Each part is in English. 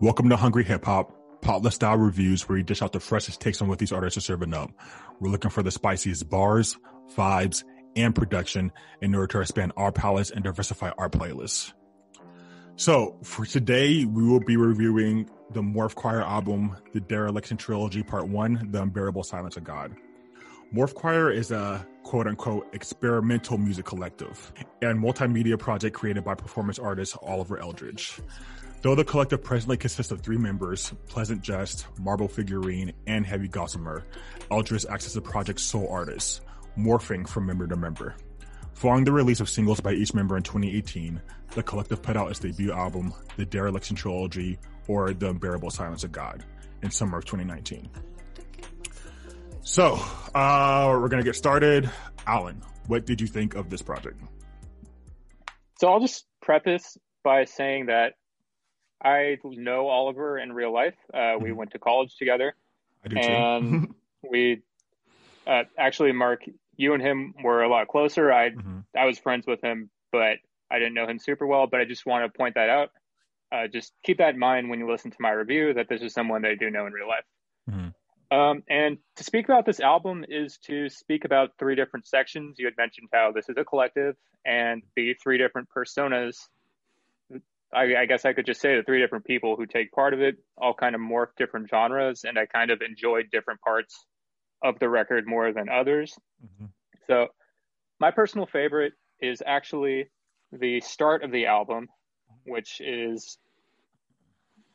Welcome to Hungry Hip Hop, potluck style reviews where we dish out the freshest takes on what these artists are serving up. We're looking for the spiciest bars, vibes, and production in order to expand our palettes and diversify our playlists. So for today, we will be reviewing the Morph Choir album, The Dereliction Trilogy Part 1, The Unbearable Silence of God. Morph Choir is a quote unquote experimental music collective and multimedia project created by performance artist Oliver Eldridge. Though the collective presently consists of three members, Pleasant Jest, Marble Figurine, and Heavy Gossamer, Eldridge acts as the project's sole artist, morphing from member to member. Following the release of singles by each member in 2018, the collective put out its debut album, The Dereliction Trilogy, or The Unbearable Silence of God, in summer of 2019. So, uh, we're gonna get started. Alan, what did you think of this project? So I'll just preface by saying that I know Oliver in real life. Uh, mm-hmm. We went to college together. And we uh, actually, Mark, you and him were a lot closer. I mm-hmm. I was friends with him, but I didn't know him super well. But I just want to point that out. Uh, just keep that in mind when you listen to my review that this is someone that I do know in real life. Mm-hmm. Um, and to speak about this album is to speak about three different sections. You had mentioned how this is a collective and the three different personas I, I, guess I could just say the three different people who take part of it all kind of morph different genres, and I kind of enjoyed different parts of the record more than others. Mm-hmm. So, my personal favorite is actually the start of the album, which is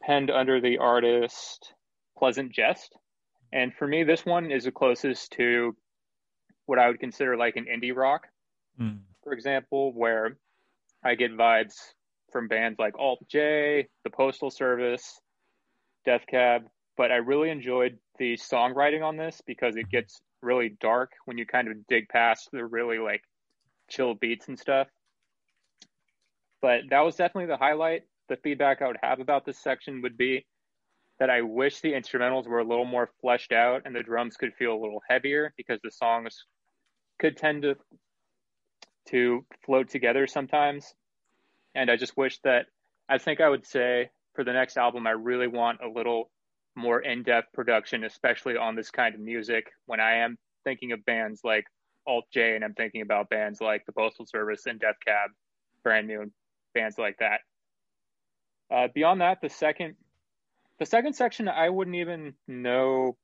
penned under the artist Pleasant Jest. And for me, this one is the closest to what I would consider like an indie rock, mm. for example, where I get vibes from bands like Alt J, The Postal Service, Death Cab, but I really enjoyed the songwriting on this because it gets really dark when you kind of dig past the really like chill beats and stuff. But that was definitely the highlight. The feedback I would have about this section would be that I wish the instrumentals were a little more fleshed out and the drums could feel a little heavier because the songs could tend to to float together sometimes and I just wish that I think I would say for the next album, I really want a little more in depth production, especially on this kind of music. When I am thinking of bands like Alt J, and I'm thinking about bands like the Postal Service and Death Cab, brand new bands like that. Uh, beyond that, the second, the second section, I wouldn't even know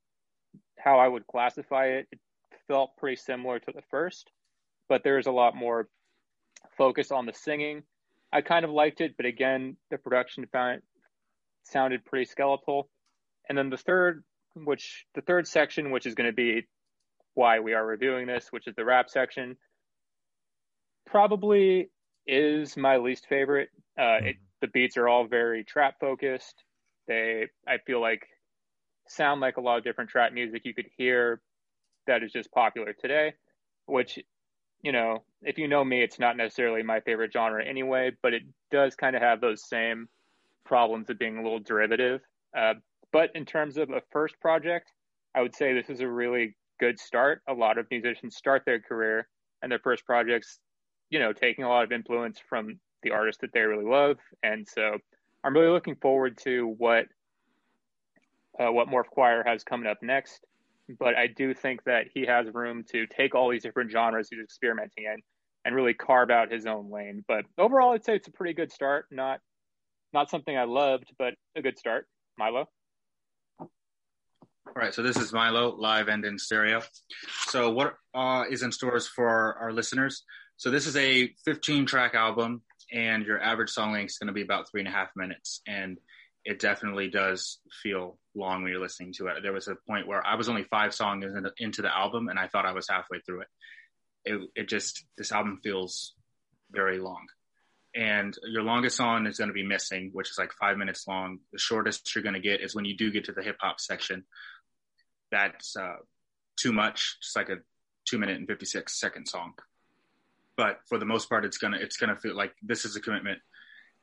how I would classify it. It felt pretty similar to the first, but there's a lot more focus on the singing I kind of liked it, but again, the production found sounded pretty skeletal. And then the third, which the third section, which is going to be why we are reviewing this, which is the rap section, probably is my least favorite. Uh, mm-hmm. it, the beats are all very trap focused. They, I feel like, sound like a lot of different trap music you could hear that is just popular today, which you know, if you know me, it's not necessarily my favorite genre anyway, but it does kind of have those same problems of being a little derivative. Uh, but in terms of a first project, I would say this is a really good start. A lot of musicians start their career and their first projects, you know, taking a lot of influence from the artists that they really love. And so I'm really looking forward to what uh, what Morph Choir has coming up next but I do think that he has room to take all these different genres he's experimenting in and really carve out his own lane. But overall, I'd say it's a pretty good start. Not not something I loved, but a good start. Milo. All right, so this is Milo live and in stereo. So what uh, is in stores for our, listeners? So this is a 15 track album, and your average song length is going to be about three and a half minutes. And it definitely does feel long when you're listening to it. There was a point where I was only five songs into the album and I thought I was halfway through it. It, it just, this album feels very long. And your longest song is going to be Missing, which is like five minutes long. The shortest you're going to get is when you do get to the hip hop section. That's uh, too much. It's like a two minute and 56 second song. But for the most part, it's to, it's going to feel like this is a commitment.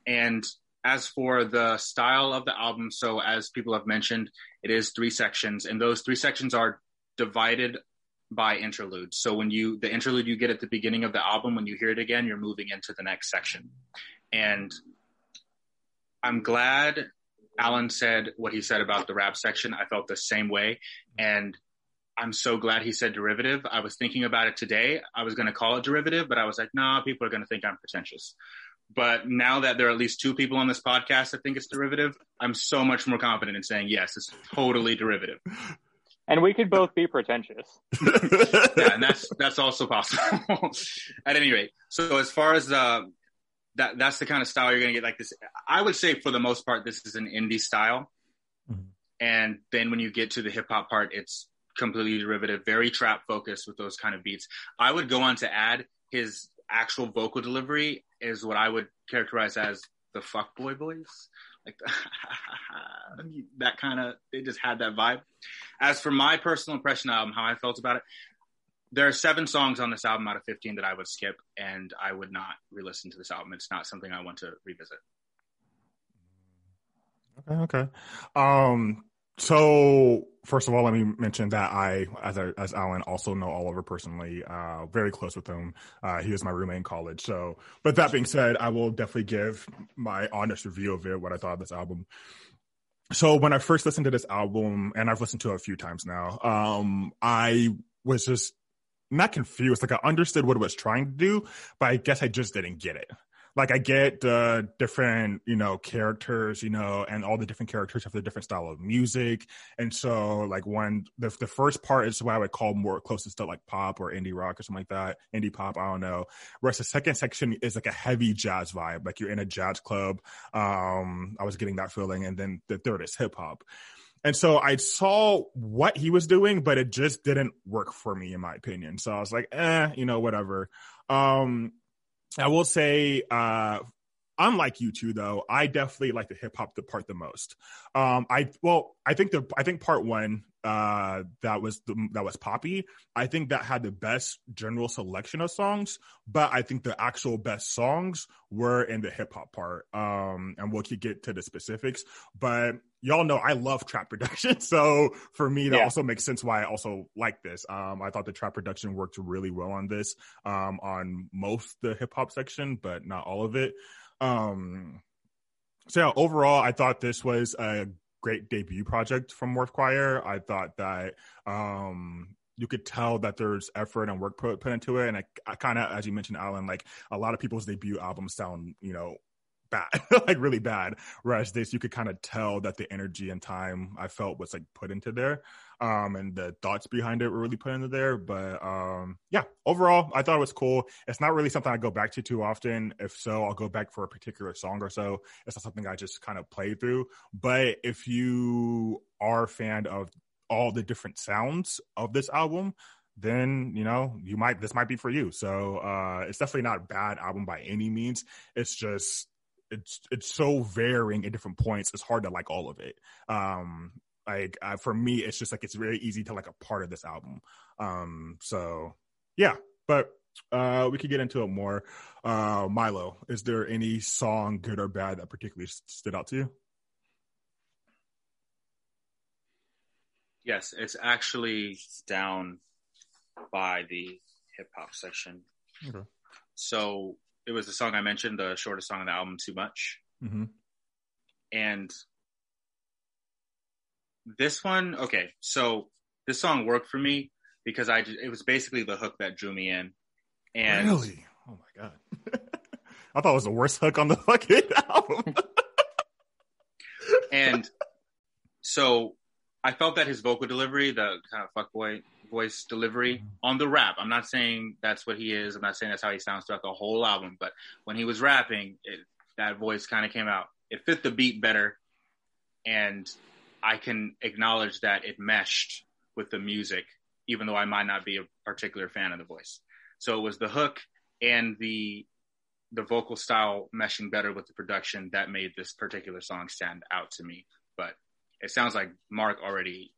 And as for the style of the album, so as people have mentioned, it is three sections, and those three sections are divided by interludes. So when you the interlude you get at the beginning of the album, when you hear it again, you're moving into the next section. And I'm glad Alan said what he said about the rap section. I felt the same way. And I'm so glad he said derivative. I was thinking about it today. I was going to call it derivative, but I was like, nah, people are going to think I'm pretentious. But now that there are at least two people on this podcast that think it's derivative, I'm so much more confident in saying, yes, it's totally derivative. And we could both be pretentious. yeah, and that's that's also possible. At any rate, so as far as uh, that that's the kind of style you're going to get like this. I would say for the most part, this is an indie style. Mm-hmm. And then when you get to the hip hop part, it's completely derivative, very trap focused with those kind of beats. I would go on to add his actual vocal delivery is what I would characterize as the fuckboy voice. Like that kind of, they just had that vibe. As for my personal impression of how I felt about it, there are seven songs on this album out of 15 that I would skip, and I would not re listen to this album. It's not something I want to revisit. Okay, okay. Um, so first of all, let me mention that I, as I, as Alan, also know Oliver personally. Uh, very close with him. Uh, he was my roommate in college. So, but that being said, I will definitely give my honest review of it, what I thought of this album. So when I first listened to this album, and I've listened to it a few times now, um, I was just not confused. Like I understood what it was trying to do, but I guess I just didn't get it like I get the different, you know, characters, you know, and all the different characters have the different style of music. And so like one the the first part is what I would call more closest to like pop or indie rock or something like that, indie pop, I don't know. Whereas the second section is like a heavy jazz vibe, like you're in a jazz club. Um, I was getting that feeling. And then the third is hip hop. And so I saw what he was doing, but it just didn't work for me, in my opinion. So I was like, eh, you know, whatever. Um, I will say, uh, unlike you two though, I definitely like the hip hop the part the most. Um, I well, I think the I think part one uh, that was the, that was poppy. I think that had the best general selection of songs, but I think the actual best songs were in the hip hop part. Um, and we'll get to the specifics, but y'all know I love trap production. So for me, that yeah. also makes sense why I also like this. Um, I thought the trap production worked really well on this, um, on most the hip hop section, but not all of it. Um, so yeah, overall, I thought this was a great debut project from Morph Choir. I thought that um, you could tell that there's effort and work put, put into it. And I, I kind of, as you mentioned, Alan, like a lot of people's debut albums sound, you know, bad, like really bad. Whereas this, you could kind of tell that the energy and time I felt was like put into there, um, and the thoughts behind it were really put into there. But um, yeah, overall, I thought it was cool. It's not really something I go back to too often. If so, I'll go back for a particular song or so. It's not something I just kind of play through. But if you are a fan of all the different sounds of this album, then you know you might this might be for you so uh it's definitely not a bad album by any means it's just it's it's so varying at different points. It's hard to like all of it. Um, like uh, for me, it's just like it's very easy to like a part of this album. Um, so yeah, but uh, we could get into it more. Uh, Milo, is there any song, good or bad, that particularly stood out to you? Yes, it's actually down by the hip hop section. Okay. So it was the song I mentioned, the shortest song on the album, "Too Much," mm-hmm. and this one, okay, so this song worked for me because I just, it was basically the hook that drew me in. And really, oh my god, I thought it was the worst hook on the fucking album. and so I felt that his vocal delivery, the kind of fuckboy voice delivery mm-hmm. on the rap. I'm not saying that's what he is. I'm not saying that's how he sounds throughout the whole album. But when he was rapping, it, that voice kind of came out. It fit the beat better, and I can acknowledge that it meshed with the music, even though I might not be a particular fan of the voice. So it was the hook and the the vocal style meshing better with the production that made this particular song stand out to me. But it sounds like Mark already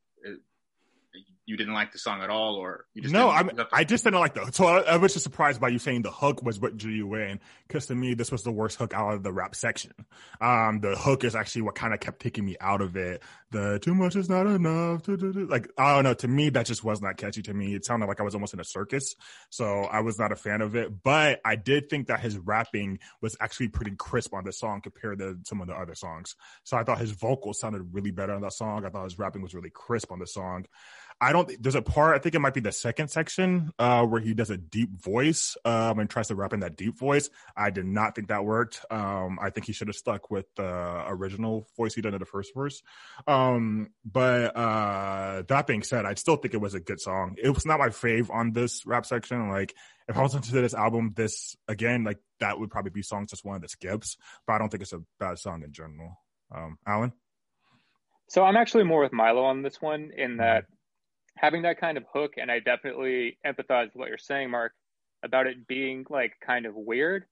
you didn't like the song at all, or you just no, I I just didn't like the. So I, I, was just surprised by you saying the hook was what drew you in, because to me this was the worst hook out of the rap section. Um, the hook is actually what kind of kept taking me out of it. The too much is not enough. Like I don't know. To me, that just was not catchy. To me, it sounded like I was almost in a circus. So I was not a fan of it. But I did think that his rapping was actually pretty crisp on the song compared to some of the other songs. So I thought his vocals sounded really better on that song. I thought his rapping was really crisp on the song. I don't. There's a part. I think it might be the second section uh, where he does a deep voice um, and tries to rap in that deep voice. I did not think that worked. Um, I think he should have stuck with the original voice he did in the first verse. Um, but uh, that being said, I still think it was a good song. It was not my fave on this rap section. Like if I was into this album, this again, like that would probably be songs just one of the skips. But I don't think it's a bad song in general. Um, Alan. So I'm actually more with Milo on this one in that having that kind of hook, and I definitely empathize with what you're saying, Mark, about it being like kind of weird.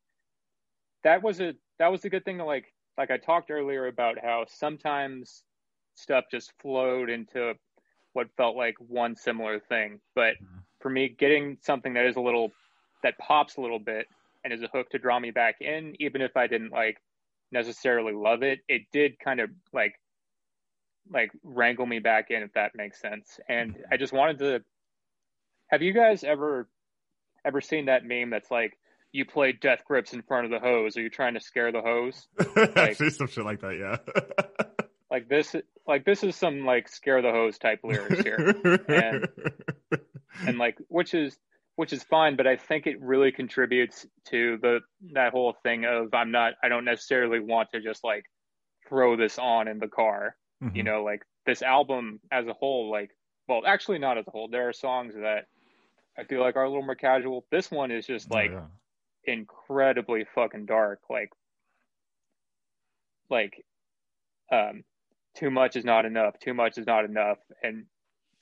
That was a that was a good thing to like like I talked earlier about how sometimes stuff just flowed into what felt like one similar thing. But mm-hmm. for me, getting something that is a little that pops a little bit and is a hook to draw me back in, even if I didn't like necessarily love it, it did kind of like like wrangle me back in if that makes sense. And mm-hmm. I just wanted to have you guys ever ever seen that meme that's like you play death grips in front of the hoes Are you're trying to scare the hoes? Like, some shit like that, yeah. like this like this is some like scare the hoes type lyrics here. and and like which is which is fine, but I think it really contributes to the that whole thing of I'm not I don't necessarily want to just like throw this on in the car. Mm-hmm. You know, like this album as a whole, like, well, actually not as a whole. There are songs that I feel like are a little more casual. This one is just like oh, yeah. incredibly fucking dark. Like, like, um, too much is not enough. Too much is not enough. And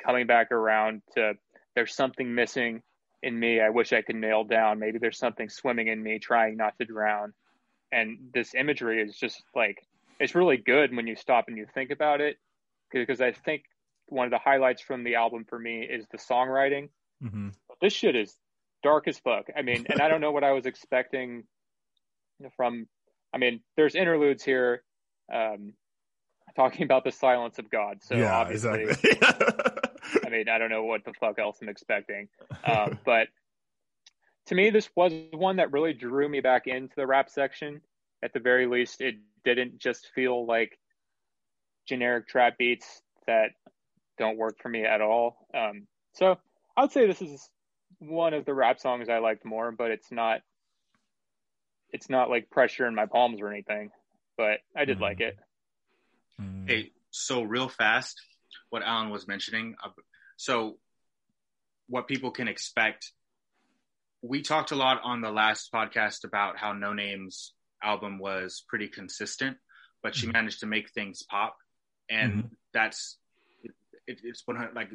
coming back around to there's something missing in me. I wish I could nail down. Maybe there's something swimming in me, trying not to drown. And this imagery is just like it's really good when you stop and you think about it because I think one of the highlights from the album for me is the songwriting. Mm-hmm. This shit is dark as fuck. I mean, and I don't know what I was expecting from. I mean, there's interludes here um, talking about the silence of God. So yeah, obviously, exactly. I mean, I don't know what the fuck else I'm expecting, um, but to me, this was one that really drew me back into the rap section. At the very least, it didn't just feel like generic trap beats that don't work for me at all. Um, so I would say this is one of the rap songs I liked more, but it's not it's not like pressure in my palms or anything. But I did mm. like it. Mm. Hey, so real fast, what Alan was mentioning. Uh, so what people can expect. We talked a lot on the last podcast about how Noname's album was pretty consistent, but she mm-hmm. managed to make things pop, and mm-hmm. that's it, it's one hundred like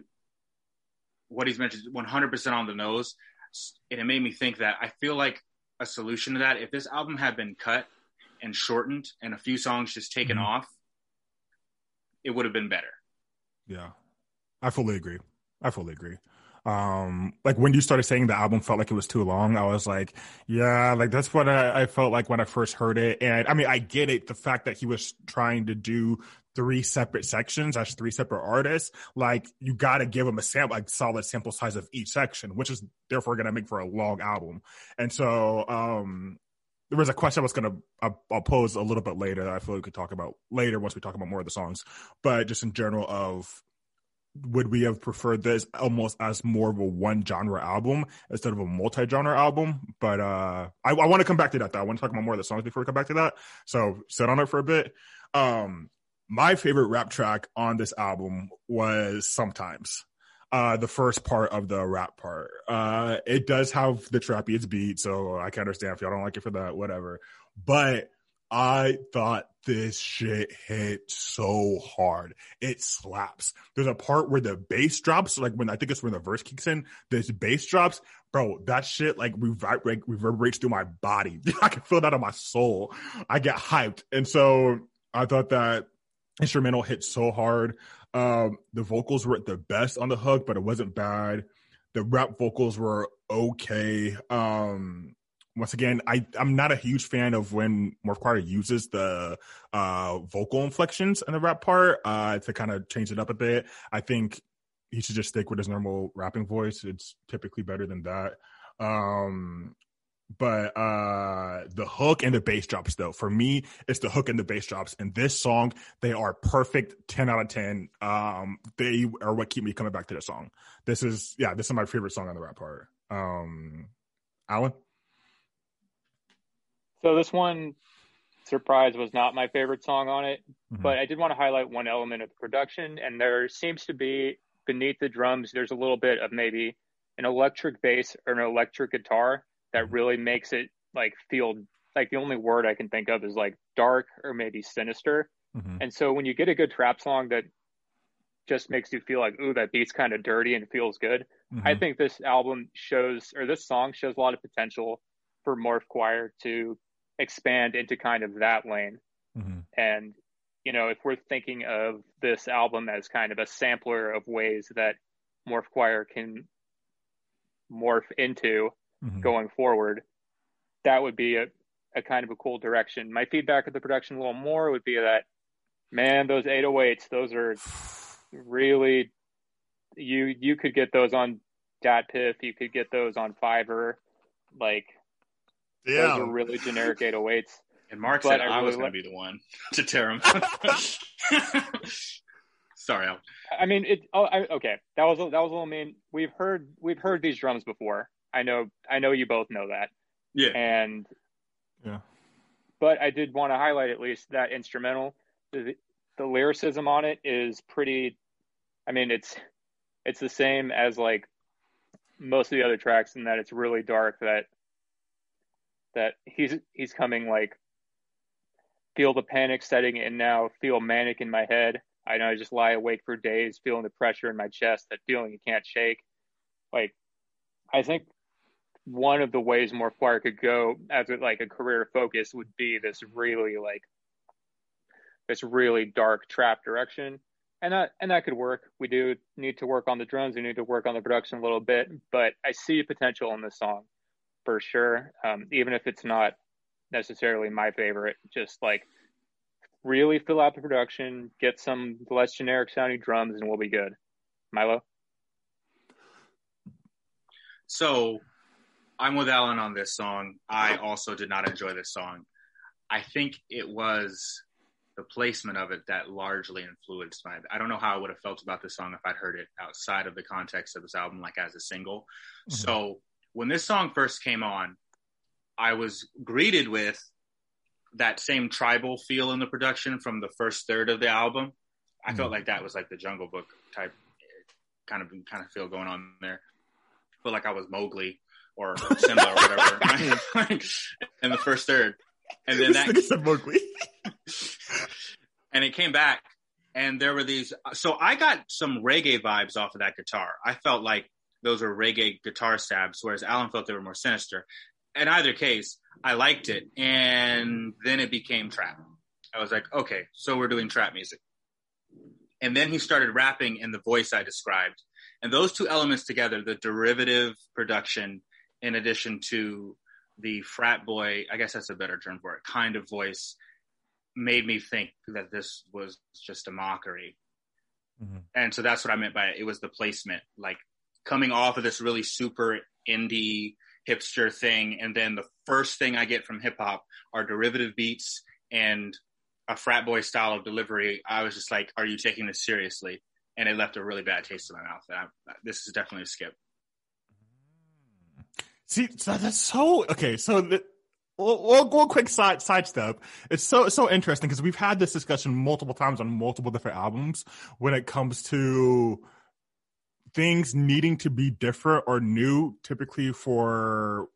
what he's mentioned one hundred percent on the nose, and it made me think that I feel like a solution to that if this album had been cut and shortened and a few songs just taken mm-hmm. off, it would have been better. Yeah, I fully agree. I fully agree um like when you started saying the album felt like it was too long i was like yeah like that's what I, I, felt like when i first heard it. And i mean i get it the fact that he was trying to do three separate sections as three separate artists like you got to give him a sample like solid sample size of each section which is therefore to make for a long album. And so um there was a question I was going to I'll pose a little bit later that I feel we could talk about later once we talk about more of the songs, but just in general of would we have preferred this almost as more of a one genre album instead of a multi genre album? But uh, I, I want to come back to that. Though I want to talk about more of the songs before we come back to that. So sit on it for a bit. Um, my favorite rap track on this album was "Sometimes." Uh, the first part of the rap part. Uh, it does have the trapeze beat, so I can understand if y'all don't like it for that, whatever. But I thought this shit hit so hard. It slaps. There's a part where the bass drops, like when I think it's when the verse kicks in, this bass drops. Bro, that shit like, rever- like reverberates through my body. I can feel that in my soul. I get hyped. And so I thought that instrumental hit so hard. Um, the vocals were the best on the hook, but it wasn't bad. The rap vocals were okay. Um, once again, I I'm not a huge fan of when Morph uses the uh, vocal inflections in the rap part uh, to kind of change it up a bit. I think he should just stick with his normal rapping voice. It's typically better than that. Um, but uh the hook and the bass drops though for me it's the hook and the bass drops and this song they are perfect 10 out of 10 um they are what keep me coming back to the song this is yeah this is my favorite song on the rap part um alan so this one surprise was not my favorite song on it mm-hmm. but i did want to highlight one element of the production and there seems to be beneath the drums there's a little bit of maybe an electric bass or an electric guitar that mm-hmm. really makes it like feel like the only word I can think of is like dark or maybe sinister. Mm-hmm. And so when you get a good trap song that just makes you feel like, ooh, that beat's kind of dirty and feels good. Mm-hmm. I think this album shows, or this song shows a lot of potential for Morph Choir to expand into kind of that lane. Mm-hmm. And, you know, if we're thinking of this album as kind of a sampler of ways that Morph Choir can morph into, mm-hmm. going forward, that would be a, a kind of a cool direction. My feedback of the production a little more would be that, man, those 808s, those are really you you could get those on DatPiff, you could get those on Fiverr, like yeah. those are really generic 808s. And Mark but said I, I was going to be the one to tear them. Sorry. Al. I mean, it. Oh, I, okay. That was that was a little mean. We've heard we've heard these drums before. I know I know you both know that. Yeah. And yeah. But I did want to highlight at least that instrumental. The, the lyricism on it is pretty I mean it's it's the same as like most of the other tracks in that it's really dark that that he's he's coming like feel the panic setting in now feel manic in my head. I know i just lie awake for days feeling the pressure in my chest that feeling you can't shake. Like i think one of the ways Morph Choir could go as a, like a career focus would be this really like this really dark trap direction. And that and that could work. We do need to work on the drums we need to work on the production a little bit but i see potential in this song for sure um, even if it's not necessarily my favorite just like really fill out the production get some less generic sounding drums and we'll be good milo so I'm with Alan on this song. I also did not enjoy this song. I think it was the placement of it that largely influenced my. I don't know how I would have felt about this song if I'd heard it outside of the context of this album, like as a single. Mm-hmm. So when this song first came on, I was greeted with that same tribal feel in the production from the first third of the album. I mm-hmm. felt like that was like the Jungle Book type kind of kind of feel going on there. I Felt like I was Mowgli or Simba or whatever in the first third. And then that said Mowgli. and it came back and there were these so I got some reggae vibes off of that guitar. I felt like those were reggae guitar stabs, whereas Alan felt they were more sinister. In either case, I liked it, and then it became trap. I was like, okay, so we're doing trap music. And then he started rapping in the voice I described. And those two elements together, the derivative production in addition to the frat boy, I guess that's a better term for it, kind of voice, made me think that this was just a mockery. Mm-hmm. And so that's what I meant by it. It was the placement, like coming off of this really super indie hipster thing. And then the first thing I get from hip hop are derivative beats and a frat boy style of delivery. I was just like, are you taking this seriously? And it left a really bad taste in my mouth. I, this is definitely a skip. See, so that's so okay. So the, we'll, we'll a quick side sidestep. It's so so interesting because we've had this discussion multiple times on multiple different albums when it comes to things needing to be different or new, typically for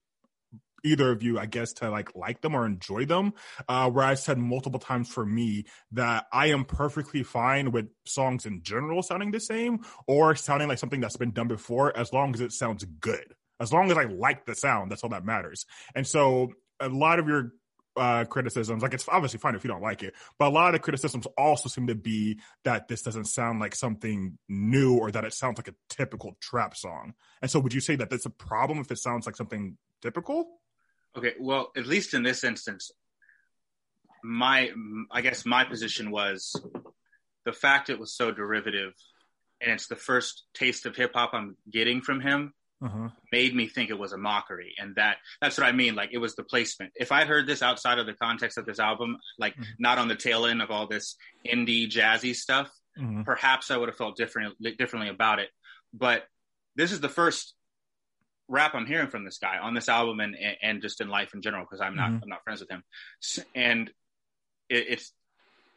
either of you, I guess, to like like them or enjoy them. Uh, where I've said multiple times for me that I am perfectly fine with songs in general sounding the same or sounding like something that's been done before, as long as it sounds good. As long as I like the sound, that's all that matters. And so a lot of your uh, criticisms, like it's obviously fine if you don't like it, but a lot of the criticisms also seem to be that this doesn't sound like something new or that it sounds like a typical trap song. And so, would you say that that's a problem if it sounds like something typical? Okay, well, at least in this instance, my I guess my position was the fact it was so derivative, and it's the first taste of hip hop I'm getting from him uh-huh. made me think it was a mockery and that that's what i mean like it was the placement if i'd heard this outside of the context of this album like mm-hmm. not on the tail end of all this indie jazzy stuff mm-hmm. perhaps i would have felt different differently about it but this is the first rap i'm hearing from this guy on this album and and just in life in general because i'm not mm-hmm. i'm not friends with him and it, it's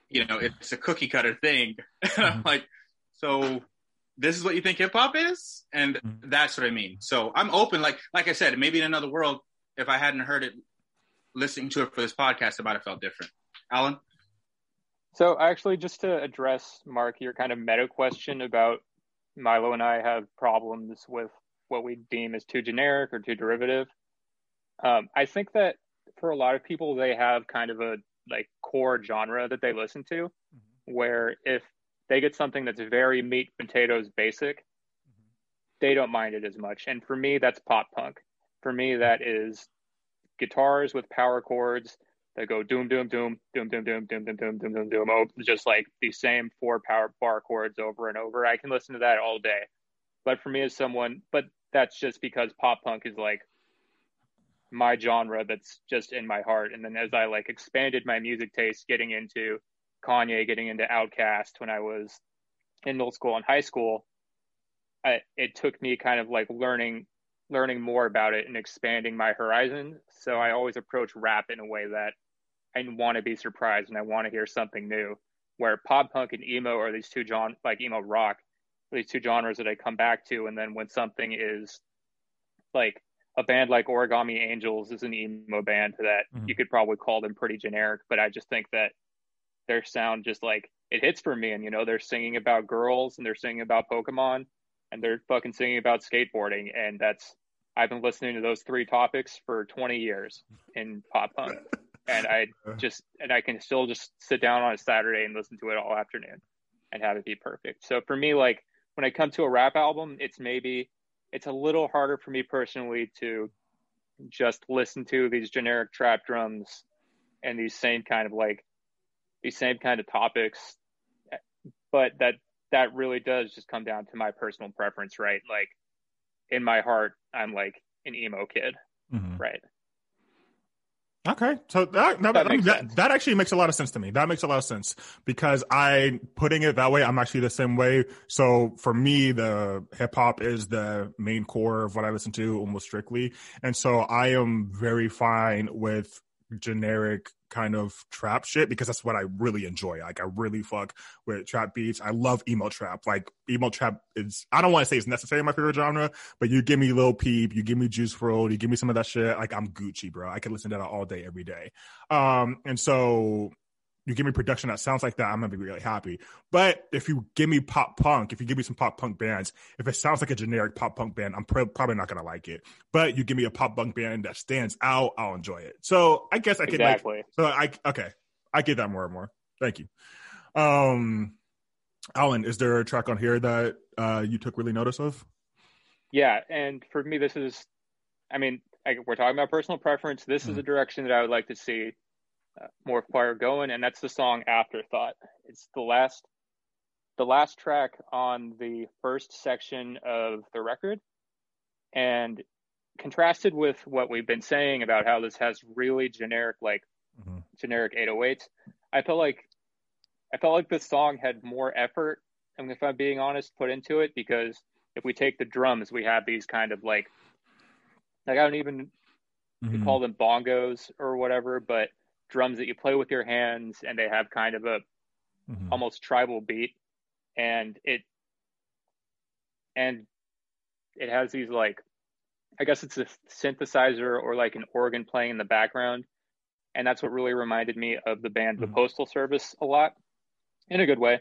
you know it's a cookie cutter thing mm-hmm. like so this is what you think hip hop is, and mm-hmm. that's what I mean. So I'm open. Like like I said, maybe in another world, if I hadn't heard it, listening to it for this podcast, it might have felt different. Alan. So actually, just to address Mark, your kind of meta question about Milo and I have problems with what we deem as too generic or too derivative. Um, I think that for a lot of people, they have kind of a like core genre that they listen to, mm-hmm. where if they get something that's very meat potatoes basic, mm-hmm. they don't mind it as much. And for me, that's pop punk. For me, that is guitars with power chords that go doom doom doom doom doom doom doom doom doom doom doom doom oh, just like the same four power bar chords over and over. I can listen to that all day. But for me as someone but that's just because pop punk is like my genre that's just in my heart. And then as I like expanded my music taste getting into Kanye, getting into OutKast when I was in middle school and high school, I, it took me kind of like learning learning more about it and expanding my horizon. So I always approach rap in a way that I want to be surprised and I want to hear something new. Where pop punk and emo are these two genre like emo rock, these two genres that I come back to, and then when something is like a band like Origami Angels is an emo band that mm-hmm. you could probably call them pretty generic, but I just think that their sound just like it hits for me. And you know, they're singing about girls and they're singing about Pokemon and they're fucking singing about skateboarding. And that's I've been listening to those three topics for 20 years in pop punk. And I just and I can still just sit down on a Saturday and listen to it all afternoon and have it be perfect. So for me, like when I come to a rap album, it's maybe it's a little harder for me personally to just listen to these generic trap drums and these same kind of like these same kind of topics, but that that really does just come down to my personal preference, right? Like in my heart, I'm like an emo kid, mm-hmm. right? Okay, so that that, that, that, that, actually makes a lot of sense to me. That makes a lot of sense because I putting it that way, I'm actually the same way. So for me, the hip hop is the main core of what I listen to almost strictly, and so I am very fine with generic kind of trap shit because that's what I really enjoy. Like I really fuck with trap beats. I love emo trap. Like emo trap is I don't want to say it's necessarily my favorite genre, but you give me Lil Peep, you give me Juice WRLD, you give me some of that shit. Like I'm Gucci, bro. I can listen to that all day, every day. Um, and so you give me production that sounds like that, I'm gonna be really happy. But if you give me pop punk, if you give me some pop punk bands, if it sounds like a generic pop punk band, I'm pr- probably not gonna like it. But you give me a pop punk band that stands out, I'll enjoy it. So I guess I can exactly. like. So I okay, I get that more and more. Thank you. Um, Alan, is there a track on here that uh, you took really notice of? Yeah, and for me, this is, I mean, I, we're talking about personal preference. This mm. is the direction that I would like to see Morph Choir going, and that's the song Afterthought. It's the last the last track on the first section of the record, and contrasted with what we've been saying about how this has really generic like mm-hmm. generic 808s, I felt like I felt like this song had more effort, and if I'm being honest, put into it because if we take the drums, we have these kind of like like I don't even mm-hmm. call them bongos or whatever, but drums that you play with your hands and they have kind of a mm-hmm. almost tribal beat. And it and it has these like i guess it's a synthesizer or like an organ playing in the background. And that's what really reminded me of the band mm-hmm. the postal service a lot. In a good way.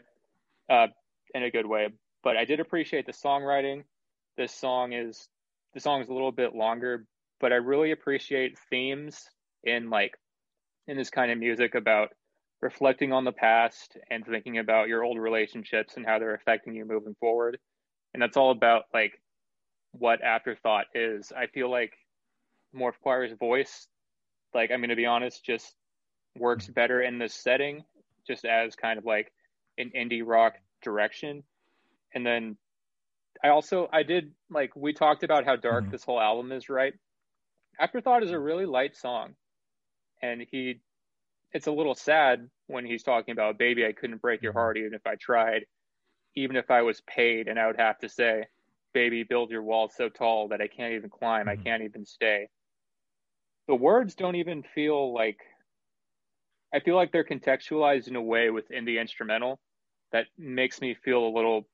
Uh in a good way. But i did appreciate the songwriting. This song is the song is a little bit longer but i really appreciate themes in like in this kind of music about reflecting on the past and thinking about your old relationships and how they're affecting you moving forward. And that's all about like what afterthought is. I feel like Morph Choir's voice, like I'm going to be honest, just works mm-hmm. better in this setting, just as kind of like an indie rock direction. And then I also I did like we talked about how dark mm-hmm. this whole album is, right? Afterthought is a really light song. And he it's a little sad when he's talking about baby I couldn't break your mm-hmm. heart even if I tried, even if I was paid and I would have to say, Baby, build your wall so tall that I can't even climb, mm-hmm. I can't even stay. The words don't even feel like I feel like they're contextualized in a way within the instrumental that makes me feel a little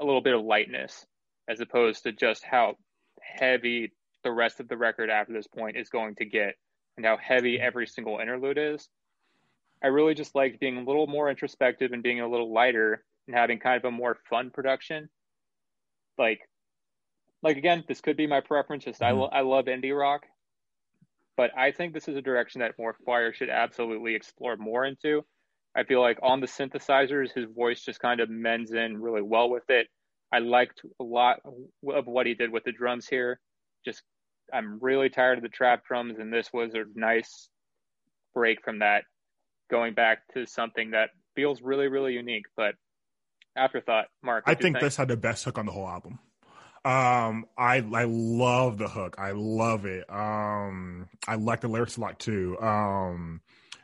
a little bit of lightness as opposed to just how heavy the rest of the record after this point is going to get and how heavy mm-hmm. every single interlude is. I really just liked being a little more introspective and being a little lighter and having kind of a more fun production. Like, like again, this could be my preference. Just mm-hmm. I, lo- I love indie rock, but I think this is a direction that Morph Choir should absolutely explore more into. I feel like on the synthesizers, his voice just kind of mends in really well with it. I liked a lot of what he did with the drums here. Just, I'm really tired of the trap drums, and this was a nice break from that, going back to something that feels really, really unique. But afterthought, Mark. I think, think this had the best hook on the whole album. Um, I I love the hook. I love it. Um, I like the lyrics a lot too. Um,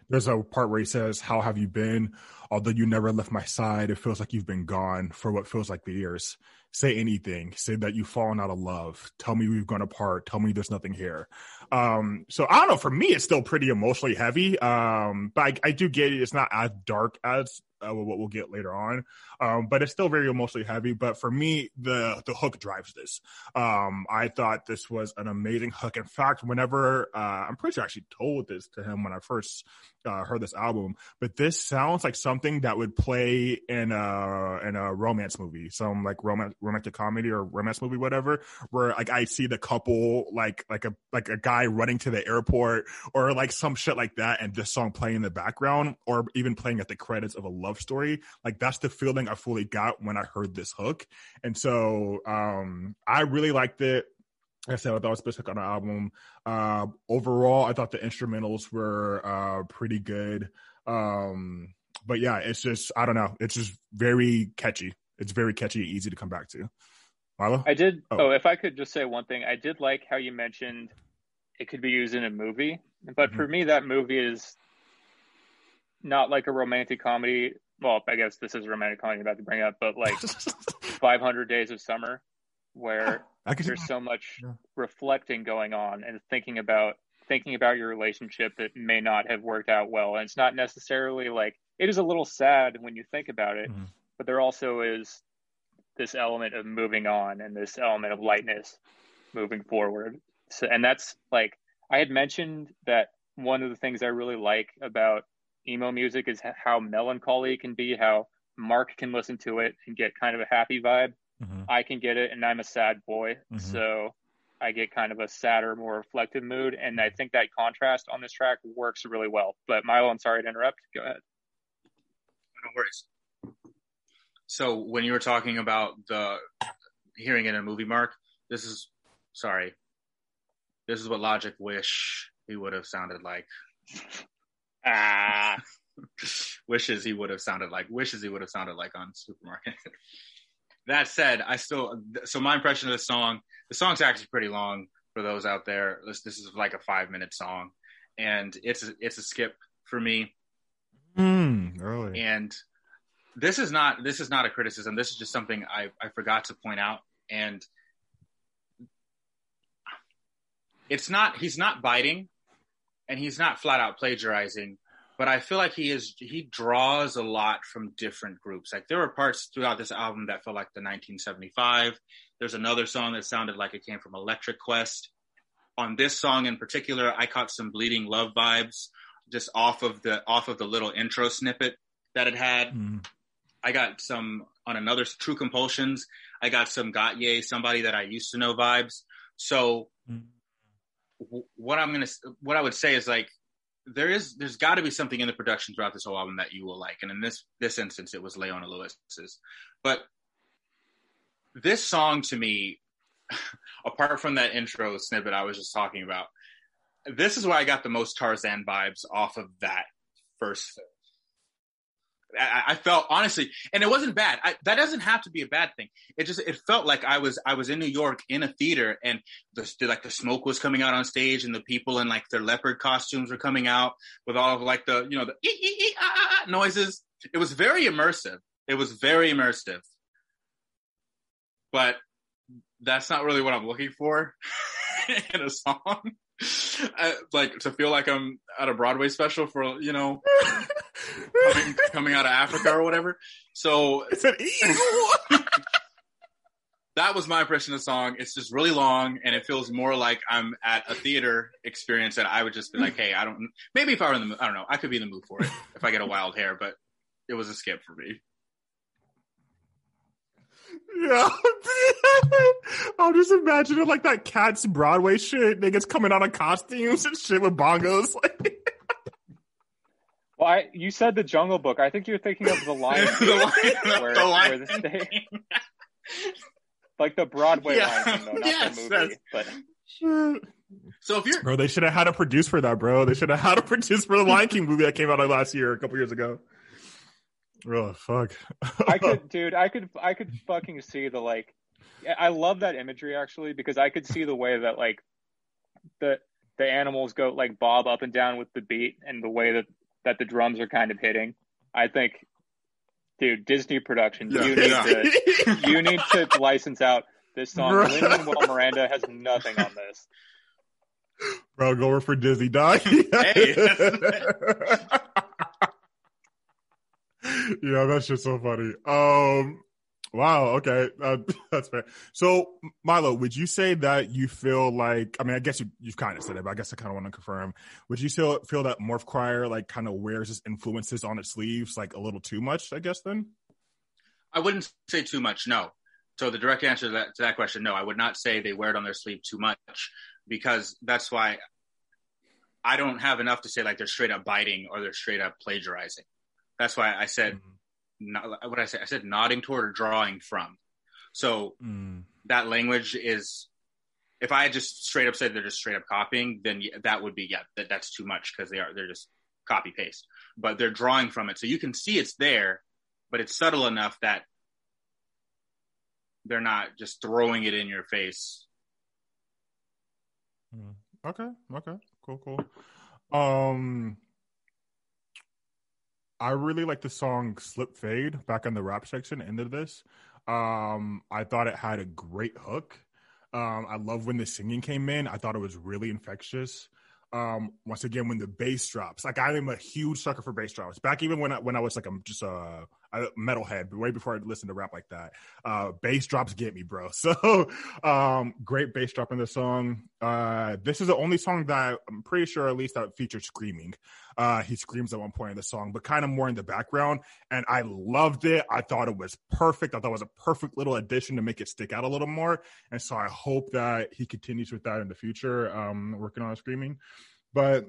there's a part where he says, How have you been? Although you never left my side, it feels like you've been gone for what feels like the years. Say anything. Say that you've fallen out of love. Tell me we've gone apart. Tell me there's nothing here. Um, so I don't know. For me, it's still pretty emotionally heavy. Um, but I, I do get it. It's not as dark as uh, what we'll get later on. Um, but it's still very emotionally heavy. But for me, the the hook drives this. Um, I thought this was an amazing hook. In fact, whenever uh, I'm pretty sure I actually told this to him when I first uh, heard this album, but this sounds like something that would play in a in a romance movie, some like romance romantic comedy or romance movie, whatever. Where like I see the couple like like a like a guy running to the airport or like some shit like that, and this song playing in the background, or even playing at the credits of a love story. Like that's the feeling I fully got when I heard this hook, and so um I really liked it. I said, I thought it was best hook on the album. Uh, overall, I thought the instrumentals were uh, pretty good. Um, but yeah, it's just I don't know. It's just very catchy. It's very catchy, easy to come back to. Marlo? I did. Oh. oh. if I could just say one thing, I did like how you mentioned it could be used in a movie, but mm-hmm. for me, that movie is not like a romantic comedy. Well, I guess this is a romantic comedy I'm about to bring up, but like 500 Days of Summer, where there's so much yeah. reflecting going on and thinking about thinking about your relationship that may not have worked out well. And it's not necessarily like it is a little sad when you think about it, mm-hmm. but there also is this element of moving on and this element of lightness moving forward. So, and that's like I had mentioned that one of the things I really like about emo music is how melancholy it can be, how Mark can listen to it and get kind of a happy vibe. Mm-hmm. I can get it, and I'm a sad boy, mm-hmm. so I get kind of a sadder, more reflective mood. And I think that contrast on this track works really well. But Milo, I'm sorry to interrupt. Go ahead. No worries. So when you were talking about the hearing in a movie, Mark, this is sorry. This is what Logic wish he would have sounded like. ah, wishes he would have sounded like. Wishes he would have sounded like on Supermarket. That said, I still so my impression of the song. The song's actually pretty long for those out there. This this is like a five minute song, and it's a, it's a skip for me. Mm, really. And this is not this is not a criticism. This is just something I I forgot to point out, and it's not he's not biting, and he's not flat out plagiarizing but I feel like he is he draws a lot from different groups. Like there were parts throughout this album that felt like the 1975. There's another song that sounded like it came from Electric Guest. On this song in particular, I caught some Bleeding Love vibes just off of the off of the little intro snippet that it had. Mm. I got some on another True Compulsions. I got some Gotye, somebody that I used to know vibes. So mm. w- what I'm gonna what I would say is like there is there's got to be something in the production throughout this whole album that you will like, and in this this instance, it was Leona Lewis's. But this song to me, apart from that intro snippet I was just talking about, this is where I got the most Tarzan vibes off of that first I, I, felt honestly, and it wasn't bad. I, that doesn't have to be a bad thing. It just it felt like I was I was in New York in a theater, and the, the like the smoke was coming out on stage, and the people in like their leopard costumes were coming out with all of like the you know the ee, ee, ee, ah, ah, ah, noises. It was very immersive. It was very immersive, but that's not really what I'm looking for in a song. I, like to feel like I'm at a Broadway special for you know coming, coming out of Africa or whatever. So it's an eagle. that was my impression of the song. It's just really long and it feels more like I'm at a theater experience that I would just be like, hey, I don't. Maybe if I were in the, I don't know, I could be in the mood for it if I get a wild hair, but it was a skip for me. Yeah. I'm just imagining like that Cats Broadway shit. Niggas coming out of costumes and shit with bongos. well, I, you said the Jungle Book. I think you're thinking of the Lion the Lion, where, the Lion where the like the Broadway yeah. Lion though, not yes, the movie. But so if you're bro, they should have had a produce for that, bro. They should have had a produce for the Lion King movie that came out like last year, a couple years ago. Oh fuck! I could, dude. I could, I could fucking see the like. I love that imagery actually because I could see the way that like the the animals go like bob up and down with the beat and the way that that the drums are kind of hitting. I think, dude, Disney Productions, yeah. you need yeah. to you need to license out this song. Lin-Manuel Miranda has nothing on this. Bro, go over for Disney, dog. hey yeah, that's just so funny. Um, wow. Okay, uh, that's fair. So, Milo, would you say that you feel like? I mean, I guess you, you've kind of said it, but I guess I kind of want to confirm. Would you still feel that Morph Choir like kind of wears its influences on its sleeves like a little too much? I guess then. I wouldn't say too much. No. So the direct answer to that, to that question, no, I would not say they wear it on their sleeve too much because that's why I don't have enough to say like they're straight up biting or they're straight up plagiarizing. That's why I said, mm-hmm. Not, what I said, I said nodding toward or drawing from. So mm. that language is, if I just straight up said they're just straight up copying, then that would be, yeah, that, that's too much because they are, they're just copy paste, but they're drawing from it. So you can see it's there, but it's subtle enough that they're not just throwing it in your face. Mm. Okay. Okay. Cool. Cool. Um, I really like the song Slip Fade back in the rap section, end of this. Um, I thought it had a great hook. Um, I love when the singing came in. I thought it was really infectious. Um, once again, when the bass drops, like I am a huge sucker for bass drops. Back even when I, when I was like I'm just a metalhead, but way before I listened to rap like that. Uh, bass drops get me, bro. So, um, great bass drop in the song. Uh, this is the only song that I'm pretty sure, at least, that featured screaming. Uh, he screams at one point in the song, but kind of more in the background. And I loved it. I thought it was perfect. I thought it was a perfect little addition to make it stick out a little more. And so I hope that he continues with that in the future, um, working on screaming. But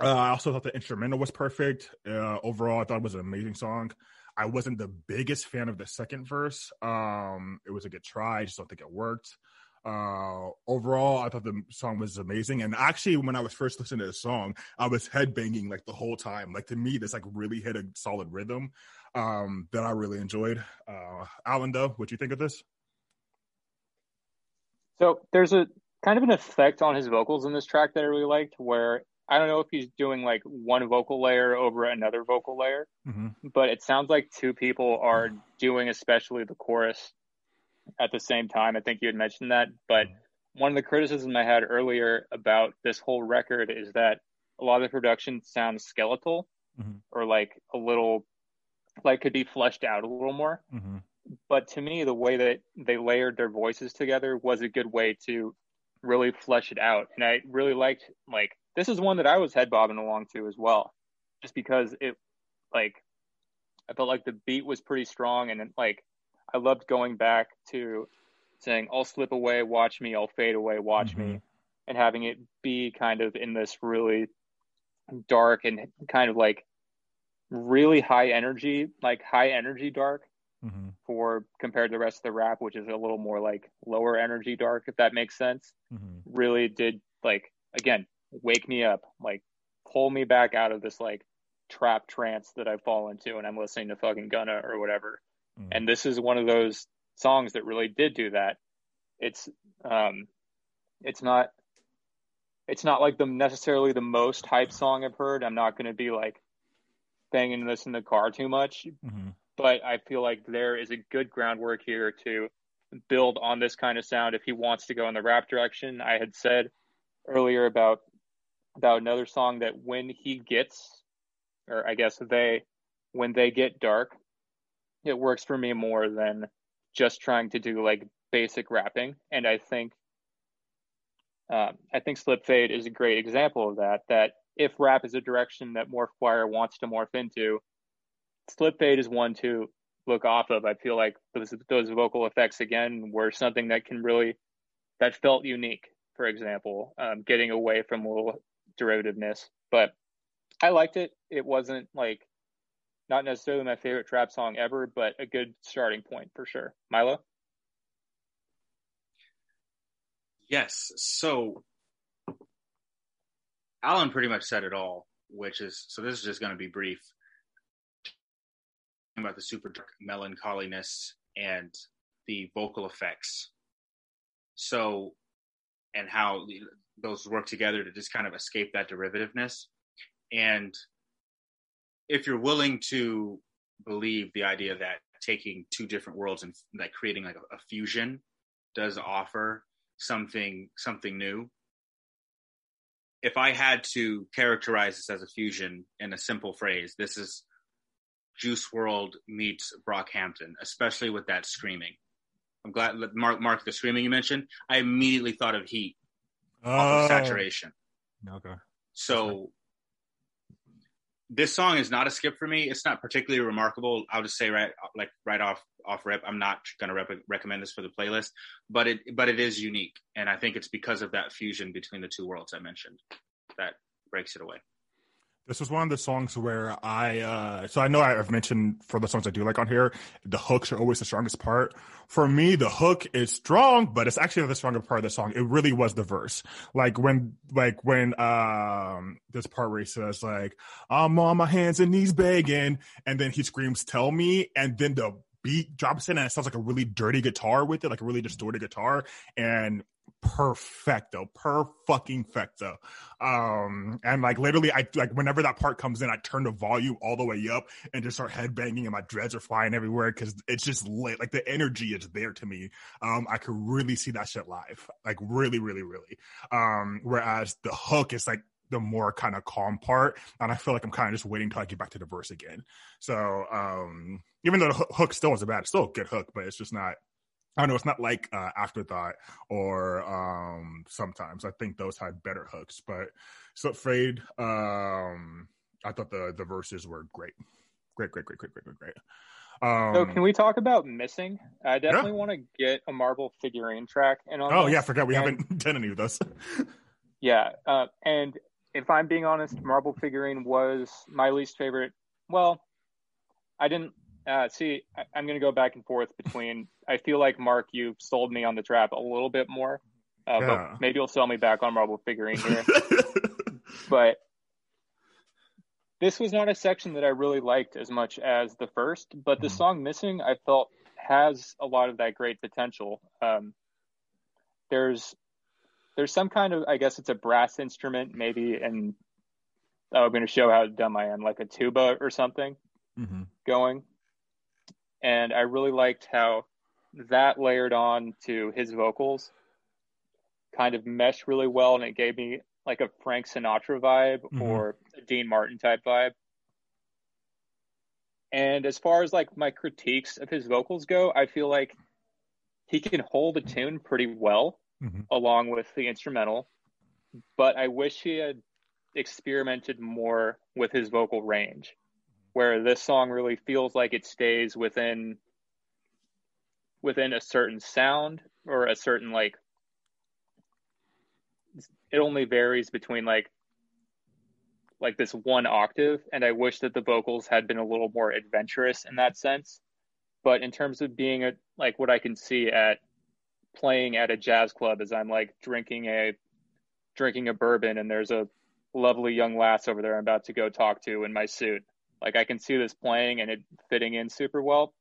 uh, I also thought the instrumental was perfect. Uh, overall, I thought it was an amazing song. I wasn't the biggest fan of the second verse. Um, it was a good try. I just don't think it worked. Uh, overall, I thought the song was amazing. And actually, when I was first listening to the song, I was headbanging like the whole time. Like to me, this like really hit a solid rhythm um, that I really enjoyed. Uh, Alan, though, what do you think of this? So there's a kind of an effect on his vocals in this track that I really liked, where I don't know if he's doing like one vocal layer over another vocal layer, mm-hmm. but it sounds like two people are doing especially the chorus at the same time. I think you had mentioned that, but one of the criticisms I had earlier about this whole record is that a lot of the production sounds skeletal mm-hmm. or like a little like could be fleshed out a little more. Mm-hmm. But to me, the way that they layered their voices together was a good way to really flesh it out. And I really liked like this is one that I was head bobbing along to as well, just because it like I felt like the beat was pretty strong and like I loved going back to saying I'll slip away, watch me, I'll fade away, watch mm-hmm. me, and having it be kind of in this really dark and kind of like really high energy, like high energy dark mm-hmm. for compared to the rest of the rap, which is a little more like lower energy dark, if that makes sense. Mm-hmm. Really did like again wake me up, like pull me back out of this like trap trance that I fall into and I'm listening to fucking Gunna or whatever. Mm-hmm. And this is one of those songs that really did do that. It's um it's not it's not like the necessarily the most hype song I've heard. I'm not going to be like banging this in the car too much, mm-hmm. but I feel like there is a good groundwork here to build on this kind of sound if he wants to go in the rap direction. I had said earlier about about another song that when he gets, or I guess they, when they get dark, it works for me more than just trying to do like basic rapping. And I think um, I think Slip Fade is a great example of that. That if rap is a direction that Morph Choir wants to morph into, Slip Fade is one to look off of. I feel like those those vocal effects again were something that can really that felt unique. For example, um, getting away from a little derivativeness, but I liked it. It wasn't like not necessarily my favorite trap song ever, but a good starting point for sure. Milo. Yes. So Alan pretty much said it all, which is so this is just going to be brief about the super dark melancholiness and the vocal effects. So, and how those work together to just kind of escape that derivativeness. And if you're willing to believe the idea that taking two different worlds and like creating like a, a fusion does offer something something new. If I had to characterize this as a fusion in a simple phrase, this is Juice WRLD meets Brockhampton, especially with that screaming. I'm glad Mark Mark the screaming you mentioned. I immediately thought of Heat, oh. off of oh. Saturation. Okay. So this song is not a skip for me. It's not particularly remarkable. I'll just say right like right off off rip, I'm not going to rep- recommend this for the playlist, but it but it is unique, and I think it's because of that fusion between the two worlds I mentioned that breaks it away. This was one of the songs where I, uh, so I know I've mentioned for the songs I do like on here, the hooks are always the strongest part. For me, the hook is strong, but it's actually the stronger part of the song. It really was the verse. Like when, like when, um, this part where he says like, I'm on my hands and knees begging, and then he screams, tell me, and then the beat drops in and it sounds like a really dirty guitar with it, like a really distorted guitar. And perfecto, per fucking fecto. Um, and like literally, I like whenever that part comes in, I turn the volume all the way up and just start headbanging, and my dreads are flying everywhere because it's just lit. Like the energy is there to me. Um, I could really see that shit live, like really, really, really. Um, whereas the hook is like the more kind of calm part, and I feel like I'm kind of just waiting till I get back to the verse again. So, um, even though the hook still wasn't bad, it's still a good hook, but it's just not I know it's not like uh, Afterthought or um, sometimes. I think those had better hooks, but so Fade, um, I thought the the verses were great, great, great, great, great, great, great, great. Um, so can we talk about missing? I definitely yeah. want to get a marble figurine track. And oh yeah, I forgot we and, haven't done any of those. yeah, uh, and if I'm being honest, marble figurine was my least favorite. Well, I didn't uh, see, I, am going to go back and forth between. I feel like Mark, you sold me on the trap a little bit more, uh, yeah. but maybe you'll sell me back on Marble figurine here. but this was not a section that I really liked as much as the first. But the mm. song "Missing," I felt has a lot of that great potential. Um, there's there's some kind of I guess it's a brass instrument maybe, and oh, I'm going to show how dumb I am, like a tuba or something mm-hmm. going and I really liked how that layered on to his vocals kind of meshed really well and it gave me like a Frank Sinatra vibe mm-hmm. or a Dean Martin type vibe. And as far as like my critiques of his vocals go, I feel like he can hold a tune pretty well mm-hmm. along with the instrumental, but I wish he had experimented more with his vocal range where this song really feels like it stays within within a certain sound or a certain like it only varies between like like this one octave, and I wish that the vocals had been a little more adventurous in that sense. But in terms of being a like what I can see at playing at a jazz club as I'm like drinking a drinking a bourbon and there's a lovely young lass over there I'm about to go talk to in my suit. Like I can see this playing and it fitting in super well.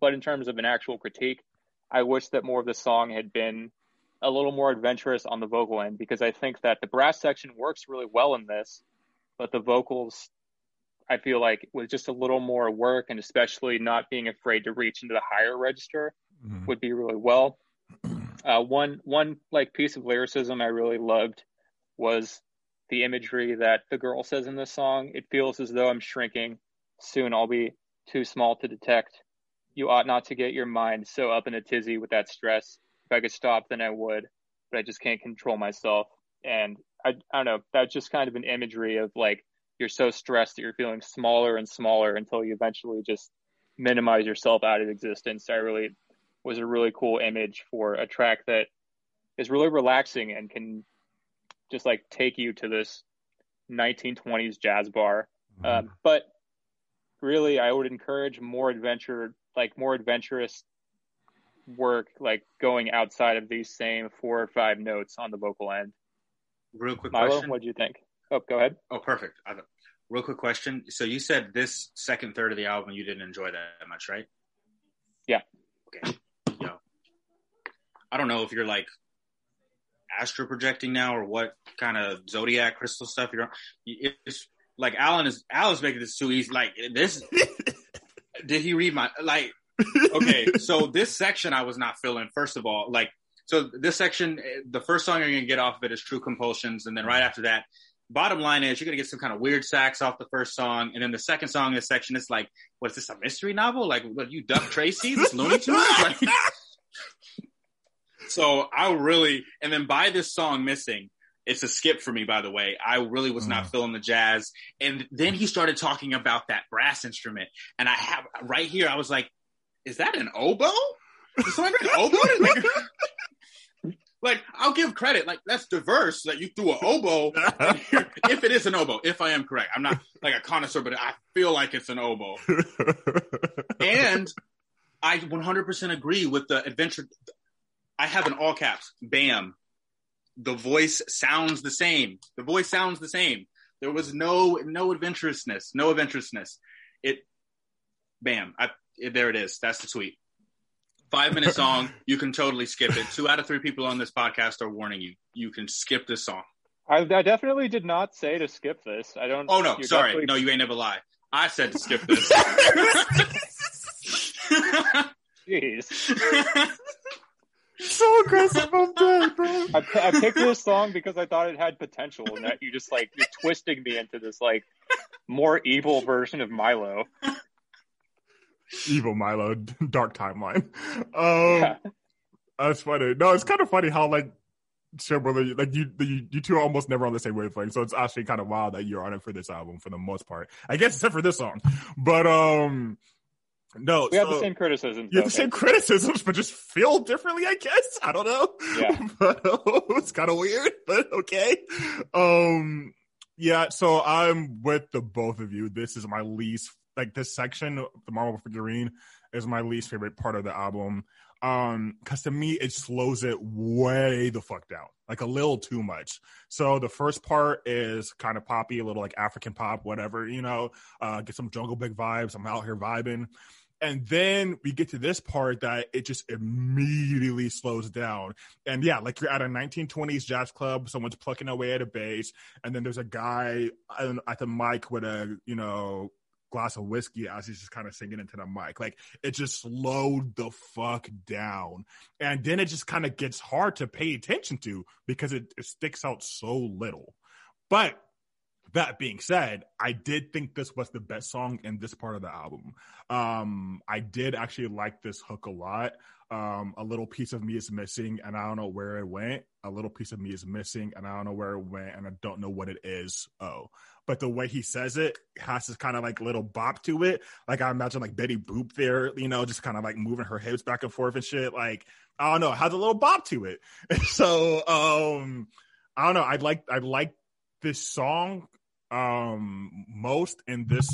But in terms of an actual critique, I wish that more of the song had been a little more adventurous on the vocal end because I think that the brass section works really well in this, but the vocals I feel like with just a little more work and especially not being afraid to reach into the higher register mm-hmm. would be really well. Uh, one one like piece of lyricism I really loved was the imagery that the girl says in this song. It feels as though I'm shrinking. Soon I'll be too small to detect. You ought not to get your mind so up in a tizzy with that stress. If I could stop, then I would, but I just can't control myself. And I, I don't know. That's just kind of an imagery of like you're so stressed that you're feeling smaller and smaller until you eventually just minimize yourself out of existence. I really was a really cool image for a track that is really relaxing and can just like take you to this 1920s jazz bar. Mm-hmm. Um, but really, I would encourage more adventure, like more adventurous work, like going outside of these same four or five notes on the vocal end. Real quick Milo, question. What do you think? Oh, go ahead. Oh, perfect. Real quick question. So you said this second third of the album you didn't enjoy that much, right? Yeah. Okay. Yeah. I don't know if you're like astro projecting now or what kind of zodiac crystal stuff you're on. It's like Alan is Alan's making this too easy. Like this, did he read my like? Okay, so this section I was not feeling. First of all, like so this section, the first song you're gonna get off of it is True Compulsions, and then right after that, bottom line is you're gonna get some kind of weird sax off the first song, and then the second song in this section is like, what is this a mystery novel? Like, what you Duck Tracy, this Looney Tunes? Like, so I really, and then by this song missing, it's a skip for me, by the way. I really was not mm. feeling the jazz. And then he started talking about that brass instrument. And I have right here, I was like, is that an oboe? Is that an oboe? Like, like, I'll give credit. Like, that's diverse that you threw an oboe. if it is an oboe, if I am correct. I'm not like a connoisseur, but I feel like it's an oboe. and I 100% agree with the adventure. I have an all caps, bam. The voice sounds the same. The voice sounds the same. There was no no adventurousness, no adventurousness. It, bam. I, it, there it is. That's the tweet. Five minute song. you can totally skip it. Two out of three people on this podcast are warning you. You can skip this song. I, I definitely did not say to skip this. I don't. Oh no, sorry. Definitely... No, you ain't never lie. I said to skip this. Jeez. So aggressive. I'm dead, bro. I, I picked this song because I thought it had potential, and that you just like you're twisting me into this like more evil version of Milo. Evil Milo, dark timeline. Um, yeah. That's funny. No, it's kind of funny how like sure, brother, like you, you, you two are almost never on the same wavelength. So it's actually kind of wild that you're on it for this album for the most part. I guess except for this song, but um, no, we so, have the same criticisms. You have the same criticisms, but just feel differently. I guess I don't know. Yeah, but, it's kind of weird, but okay. Um, yeah. So I'm with the both of you. This is my least like this section, the Marble figurine, is my least favorite part of the album. Um, because to me it slows it way the fuck down, like a little too much. So the first part is kind of poppy, a little like African pop, whatever, you know. Uh, get some jungle big vibes. I'm out here vibing and then we get to this part that it just immediately slows down. And yeah, like you're at a 1920s jazz club, someone's plucking away at a bass, and then there's a guy at the mic with a, you know, glass of whiskey as he's just kind of singing into the mic. Like it just slowed the fuck down. And then it just kind of gets hard to pay attention to because it, it sticks out so little. But that being said, I did think this was the best song in this part of the album. Um, I did actually like this hook a lot. Um, a little piece of me is missing, and I don't know where it went. A little piece of me is missing, and I don't know where it went, and I don't know what it is. Oh, but the way he says it has this kind of like little bop to it. Like I imagine like Betty Boop there, you know, just kind of like moving her hips back and forth and shit. Like I don't know, it has a little bop to it. so um, I don't know. I like I like this song um most in this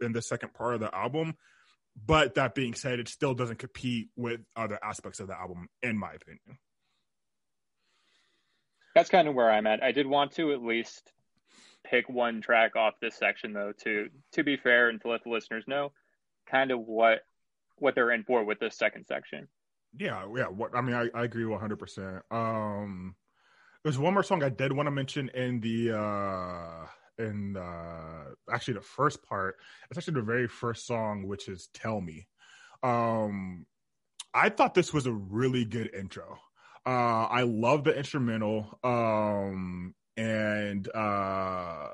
in the second part of the album. But that being said, it still doesn't compete with other aspects of the album, in my opinion. That's kind of where I'm at. I did want to at least pick one track off this section though to to be fair and to let the listeners know kind of what what they're in for with this second section. Yeah, yeah. What I mean, I, I agree 100. percent Um, there's one more song I did want to mention in the uh in uh actually the first part. It's actually the very first song, which is "Tell Me." Um, I thought this was a really good intro. Uh, I love the instrumental. Um, and uh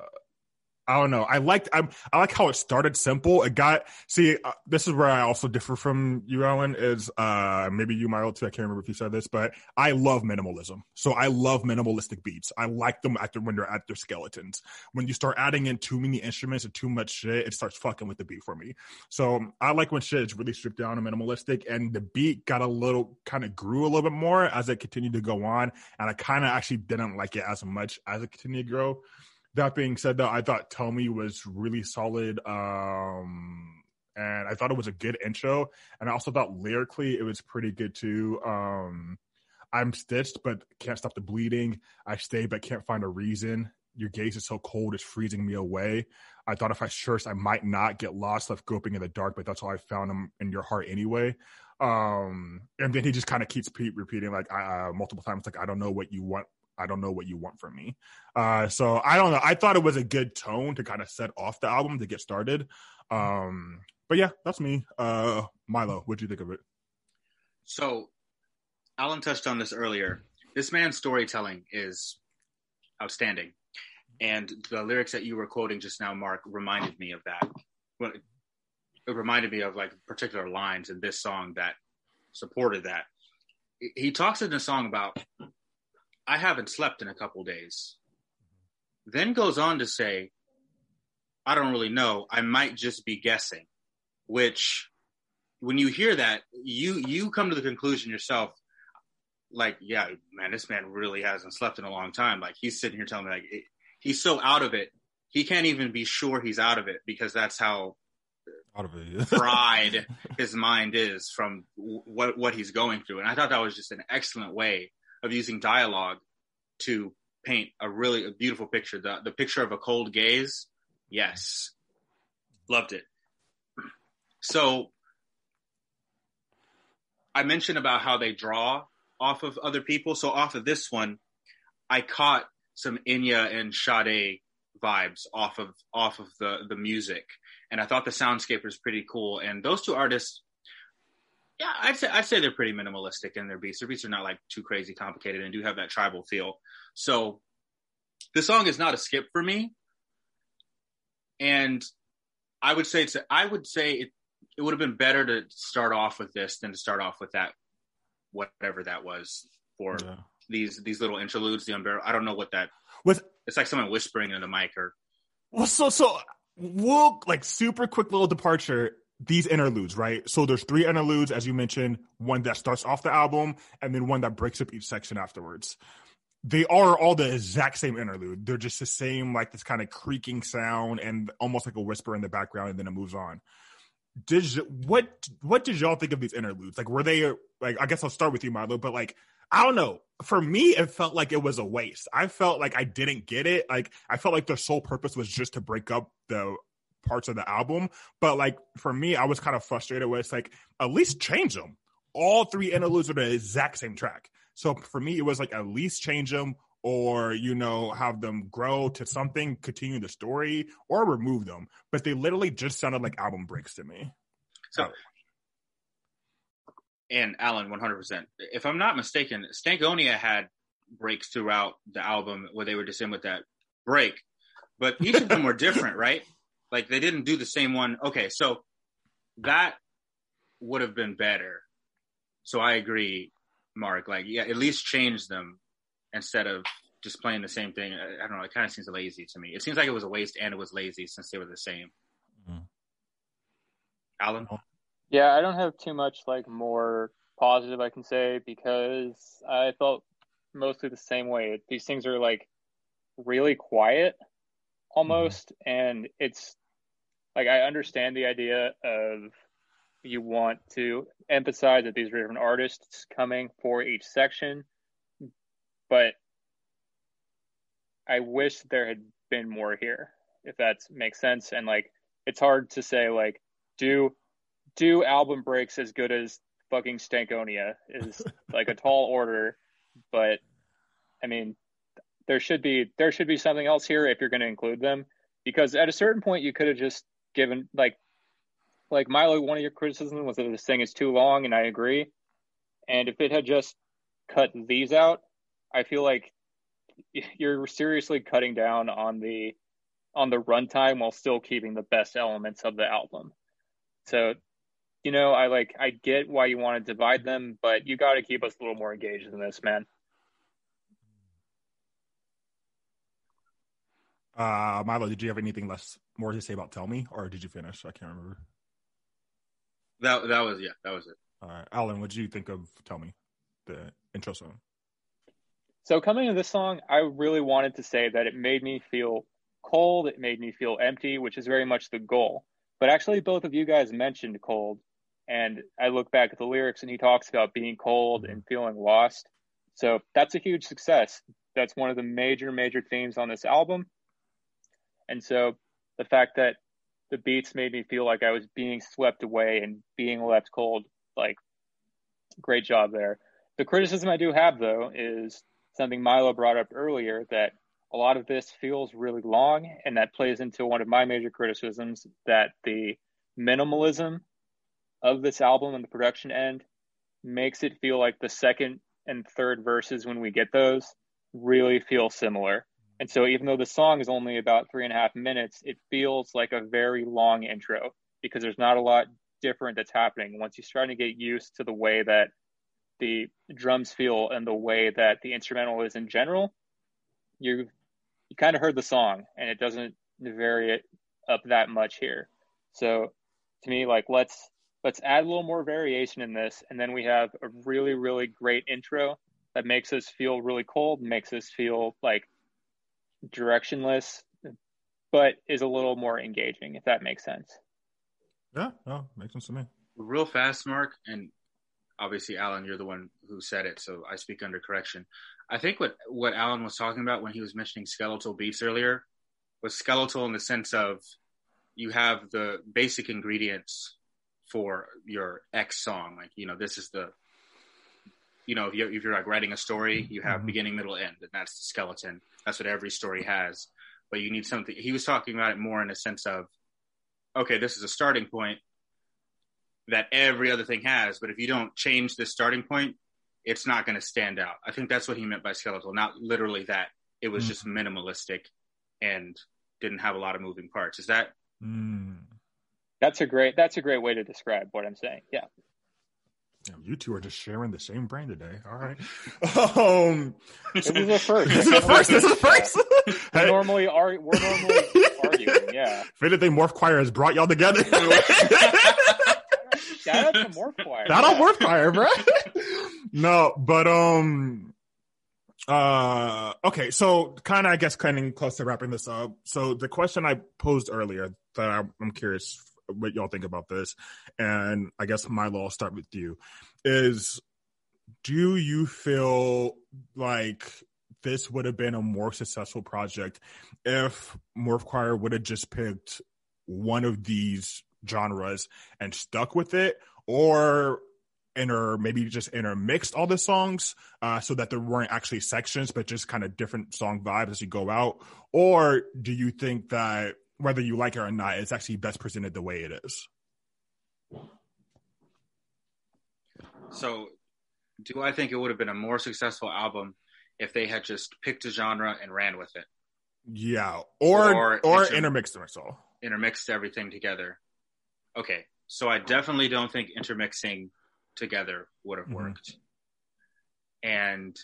I don't know. I liked I, I like how it started simple. It got see. Uh, this is where I also differ from you, Alan. Is uh maybe you, Milo, too. I can't remember if you said this, but I love minimalism. So I love minimalistic beats. I like them at the, when they're at their skeletons. When you start adding in too many instruments and too much shit, it starts fucking with the beat for me. So I like when shit is really stripped down and minimalistic, and the beat got a little kind of grew a little bit more as it continued to go on, and I kind of actually didn't like it as much as it continued to grow that being said, though, I thought Me was really solid. Um, and I thought it was a good intro. And I also thought lyrically it was pretty good too. Um, I'm stitched, but can't stop the bleeding. I stay, but can't find a reason. Your gaze is so cold, it's freezing me away. I thought if I searched, I might not get lost, left groping in the dark, but that's all I found him in your heart anyway. Um, and then he just kind of keeps repeating like uh, multiple times, like I don't know what you want I don't know what you want from me. Uh, so I don't know. I thought it was a good tone to kind of set off the album to get started. Um, but yeah, that's me. Uh, Milo, what'd you think of it? So, Alan touched on this earlier. This man's storytelling is outstanding, and the lyrics that you were quoting just now, Mark, reminded me of that. Well, It reminded me of like particular lines in this song that supported that. He talks in the song about I haven't slept in a couple days. Then goes on to say, I don't really know. I might just be guessing, which when you hear that, you you come to the conclusion yourself, like, yeah, man, this man really hasn't slept in a long time. Like he's sitting here telling me like it, he's so out of it, he can't even be sure he's out of it because that's how out of it fried his mind is from what what he's going through. And I thought that was just an excellent way of using dialogue to paint a really a beautiful picture. The the picture of a cold gaze. Yes. Loved it. So I mentioned about how they draw off of other people. So off of this one, I caught some Enya and Sade vibes off of off of the the music, and I thought the soundscape was pretty cool. And those two artists yeah, I'd say I'd say they're pretty minimalistic in their beats. Their beats are not like too crazy complicated and do have that tribal feel. So the song is not a skip for me. And I would say it's I would say it it would have been better to start off with this than to start off with that whatever that was for yeah. these these little interludes, the unbearable. I don't know what that was. It's like someone whispering in the mic or. Well, so so we'll like super quick little departure these interludes, right? So there's three interludes, as you mentioned, one that starts off the album and then one that breaks up each section afterwards. They are all the exact same interlude. They're just the same, like this kind of creaking sound and almost like a whisper in the background, and then it moves on. Did you, what what did y'all think of these interludes? Like, were they like? I guess I'll start with you, Milo. But like, I don't know. For me, it felt like it was a waste. I felt like I didn't get it. Like, I felt like their sole purpose was just to break up the parts of the album. But like for me, I was kind of frustrated with it's like at least change them. All three interludes are the exact same track. So for me, it was like at least change them or you know have them grow to something, continue the story, or remove them. But they literally just sounded like album breaks to me. So. And Alan, one hundred percent. If I'm not mistaken, Stankonia had breaks throughout the album where they were just in with that break, but each of them were different, right? Like they didn't do the same one. Okay, so that would have been better. So I agree, Mark. Like, yeah, at least change them instead of just playing the same thing. I, I don't know. It kind of seems lazy to me. It seems like it was a waste and it was lazy since they were the same. Mm-hmm. Alan? Yeah, I don't have too much like more positive I can say because I felt mostly the same way. These things are like really quiet almost, mm-hmm. and it's like I understand the idea of you want to emphasize that these are different artists coming for each section, but I wish there had been more here, if that makes sense. And like, it's hard to say like, do do album breaks as good as fucking Stankonia is like a tall order, but I mean, there should be there should be something else here if you're going to include them, because at a certain point you could have just given like like Milo. One of your criticisms was that this thing is too long, and I agree. And if it had just cut these out, I feel like you're seriously cutting down on the on the runtime while still keeping the best elements of the album. So, you know, I like I get why you want to divide them, but you got to keep us a little more engaged in this, man. Uh, Milo, did you have anything less more to say about Tell Me, or did you finish? I can't remember. That that was yeah, that was it. All right, Alan, what did you think of Tell Me, the intro song? So coming to this song, I really wanted to say that it made me feel cold. It made me feel empty, which is very much the goal. But actually, both of you guys mentioned cold, and I look back at the lyrics, and he talks about being cold and feeling lost. So that's a huge success. That's one of the major, major themes on this album. And so the fact that the beats made me feel like I was being swept away and being left cold, like, great job there. The criticism I do have, though, is something Milo brought up earlier that a lot of this feels really long, and that plays into one of my major criticisms that the minimalism of this album and the production end makes it feel like the second and third verses, when we get those, really feel similar. And so, even though the song is only about three and a half minutes, it feels like a very long intro because there's not a lot different that's happening. Once you start to get used to the way that the drums feel and the way that the instrumental is in general, you you kind of heard the song and it doesn't vary it up that much here. So to me, like let's let's add a little more variation in this, and then we have a really really great intro that makes us feel really cold, makes us feel like directionless, but is a little more engaging, if that makes sense. Yeah, no, makes sense to me. Real fast, Mark, and obviously, Alan, you're the one who said it, so I speak under correction. I think what what Alan was talking about when he was mentioning skeletal beats earlier was skeletal in the sense of you have the basic ingredients for your X song. Like, you know, this is the, you know, if you're, if you're like writing a story, you have mm-hmm. beginning, middle, end, and that's the skeleton. That's what every story has. But you need something. He was talking about it more in a sense of, okay, this is a starting point that every other thing has. But if you don't change this starting point, it's not going to stand out. I think that's what he meant by skeletal, not literally that it was mm. just minimalistic and didn't have a lot of moving parts. Is that? Mm. That's a great. That's a great way to describe what I'm saying. Yeah. Damn, you two are just sharing the same brain today. All right. Um, this is the first. This is the first. This is the first. We're normally are we're normally arguing. Yeah. If anything, Morph Choir has brought y'all together. Shout out to Morph Choir. Shout out Morph Choir, bro. no, but um, uh, okay. So kind of, I guess, kind of close to wrapping this up. So the question I posed earlier that I'm curious what y'all think about this, and I guess Milo, I'll start with you. Is do you feel like this would have been a more successful project if Morph Choir would have just picked one of these genres and stuck with it, or inter maybe just intermixed all the songs uh, so that there weren't actually sections, but just kind of different song vibes as you go out? Or do you think that whether you like it or not, it's actually best presented the way it is? So, do I think it would have been a more successful album if they had just picked a genre and ran with it? Yeah, or or, or inter- intermixed them all. Intermixed everything together okay, so I definitely don't think intermixing together would have mm-hmm. worked. And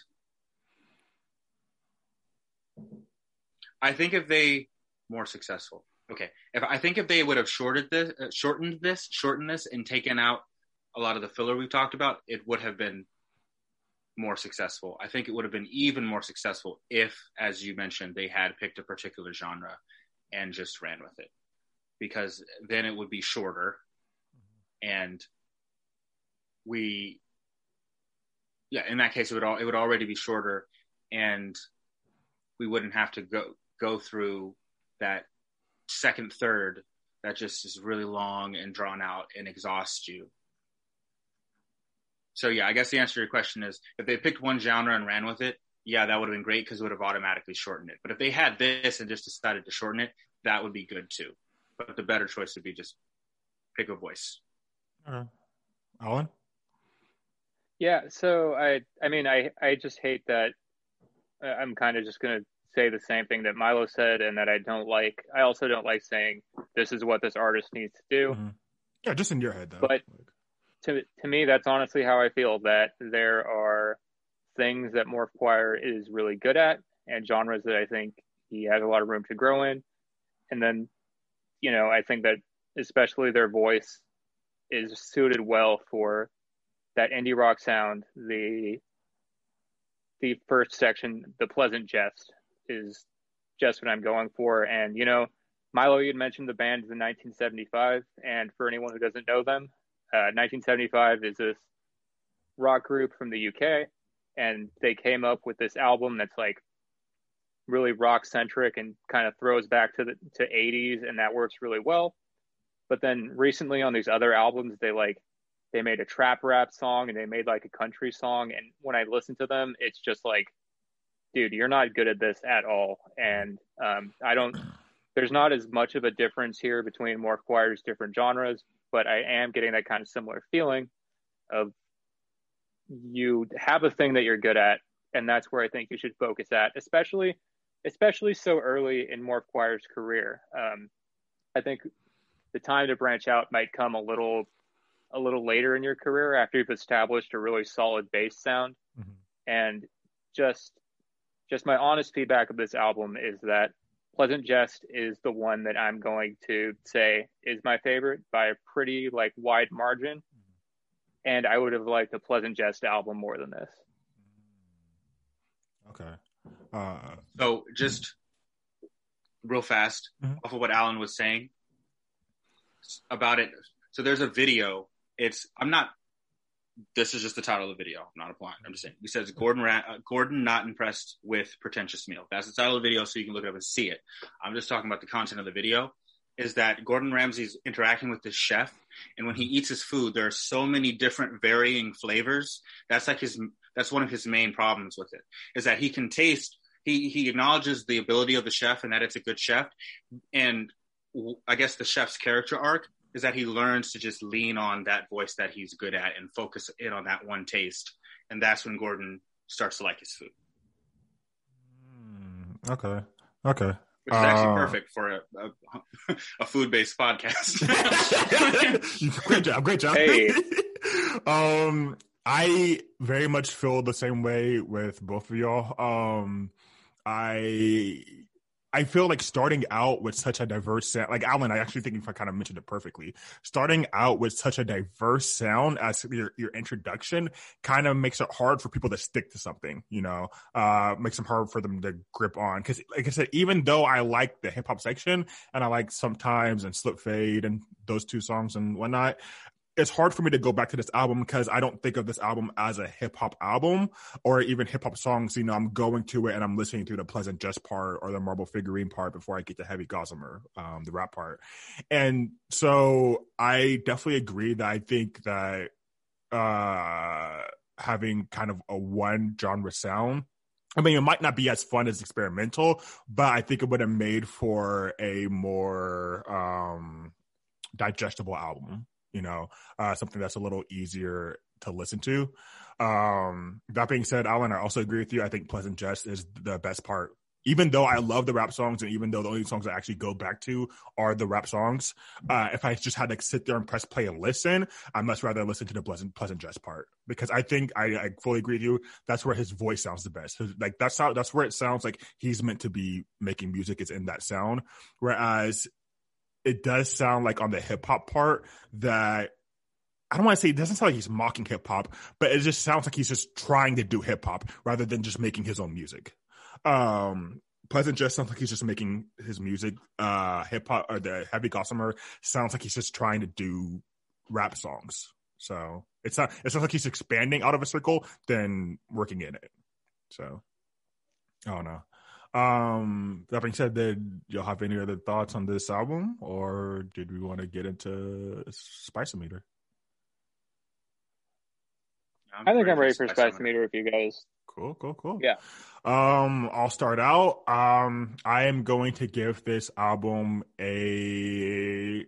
I think if they more successful, okay, if I think if they would have shorted this, uh, shortened this, shortened this, and taken out a lot of the filler we've talked about, it would have been more successful. I think it would have been even more successful if, as you mentioned, they had picked a particular genre and just ran with it. Because then it would be shorter and we yeah in that case it would all it would already be shorter and we wouldn't have to go go through that second third that just is really long and drawn out and exhausts you. So yeah i guess the answer to your question is if they picked one genre and ran with it yeah that would have been great because it would have automatically shortened it. But if they had this and just decided to shorten it that would be good too. But the better choice would be just pick a voice. Uh, alan? Yeah so i i mean i i just hate that i'm kind of just going to say the same thing that milo said and that i don't like i also don't like saying this is what this artist needs to do mm-hmm. yeah just in your head though but to, to me that's honestly how i feel that there are things that morph choir is really good at and genres that i think he has a lot of room to grow in and then you know, I think that especially their voice is suited well for that indie rock sound. The the first section, the pleasant jest, is just what I'm going for. And you know, Milo, you mentioned the band in 1975, and for anyone who doesn't know them, uh, 1975 is this rock group from the UK, and they came up with this album that's like really rock centric and kind of throws back to the to 80s and that works really well. But then recently on these other albums they like they made a trap rap song and they made like a country song. And when i listen to them it's just like dude you're not good at this at all and um, i don't there's not as much of a difference here between Morph Choir's different genres but i am getting that kind of similar feeling of you have a thing that you're good at and that's where i think you should focus at especially especially so early in Morph Choir's career. Um, I think the time to branch out might come a little a little later in your career after you've established a really solid bass sound. Mm-hmm. And just just my honest feedback of this album is that Pleasant Jest is the one that I'm going to say is my favorite by a pretty like wide margin. And I would have liked the Pleasant Jest album more than this. Okay. Uh, so just real fast mm-hmm. off of what Alan was saying about it. So there's a video. It's I'm not. This is just the title of the video. I'm not applying. I'm just saying. He says Gordon Ra- uh, Gordon not impressed with pretentious meal. That's the title of the video, so you can look it up and see it. I'm just talking about the content of the video. Is that Gordon Ramsay's interacting with the chef, and when he eats his food, there are so many different varying flavors. That's like his. That's one of his main problems with it. Is that he can taste he he acknowledges the ability of the chef and that it's a good chef, and I guess the chef's character arc is that he learns to just lean on that voice that he's good at and focus in on that one taste, and that's when Gordon starts to like his food. Hmm, okay. Okay. Which is actually uh, perfect for a, a, a food based podcast. great job. Great job. Hey. um, I very much feel the same way with both of y'all. Um, I I feel like starting out with such a diverse sound, like Alan, I actually think if I kind of mentioned it perfectly, starting out with such a diverse sound as your, your introduction kind of makes it hard for people to stick to something, you know, uh, makes them hard for them to grip on. Cause like I said, even though I like the hip hop section and I like sometimes and slip fade and those two songs and whatnot, it's hard for me to go back to this album because I don't think of this album as a hip hop album or even hip hop songs. You know, I'm going to it and I'm listening to the Pleasant Jest part or the Marble Figurine part before I get to Heavy Gossamer, um, the rap part. And so I definitely agree that I think that uh, having kind of a one genre sound I mean, it might not be as fun as experimental, but I think it would have made for a more um, digestible album you know, uh, something that's a little easier to listen to. Um, that being said, Alan, I also agree with you. I think Pleasant Jest is the best part. Even though I love the rap songs, and even though the only songs I actually go back to are the rap songs, uh, if I just had to sit there and press play and listen, I much rather listen to the Pleasant Pleasant Jest part because I think I, I fully agree with you. That's where his voice sounds the best. Like that's how that's where it sounds like he's meant to be making music. Is in that sound. Whereas it does sound like on the hip hop part that I don't want to say it doesn't sound like he's mocking hip hop, but it just sounds like he's just trying to do hip hop rather than just making his own music. Um, Pleasant Jest sounds like he's just making his music, uh, hip hop or the heavy gossamer sounds like he's just trying to do rap songs. So it's not, it sounds like he's expanding out of a circle than working in it. So, I don't know. Um, that being said, did y'all have any other thoughts on this album or did we want to get into Spice-O-Meter? i think I'm ready for Spice-O-Meter if you guys. Cool, cool, cool. Yeah. Um, I'll start out. Um, I am going to give this album a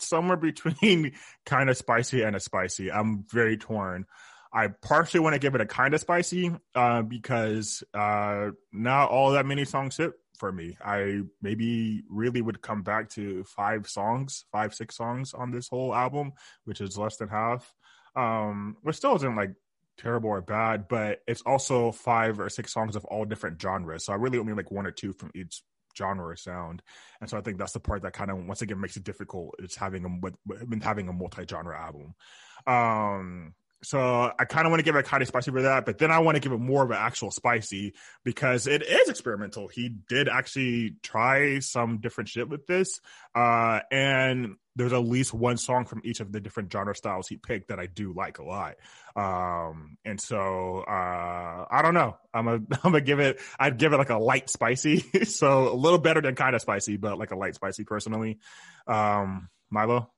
somewhere between kind of spicy and a spicy. I'm very torn. I partially want to give it a kind of spicy uh, because uh, not all that many songs hit for me. I maybe really would come back to five songs, five, six songs on this whole album, which is less than half. Um, which still isn't like terrible or bad, but it's also five or six songs of all different genres. So I really only like one or two from each genre or sound. And so I think that's the part that kind of once again makes it difficult. It's having a having a multi-genre album. Um, so I kind of want to give it a kind of spicy for that, but then I want to give it more of an actual spicy because it is experimental. He did actually try some different shit with this. Uh, and there's at least one song from each of the different genre styles he picked that I do like a lot. Um, and so, uh, I don't know. I'm a, I'm gonna give it, I'd give it like a light spicy. so a little better than kind of spicy, but like a light spicy personally. Um, Milo.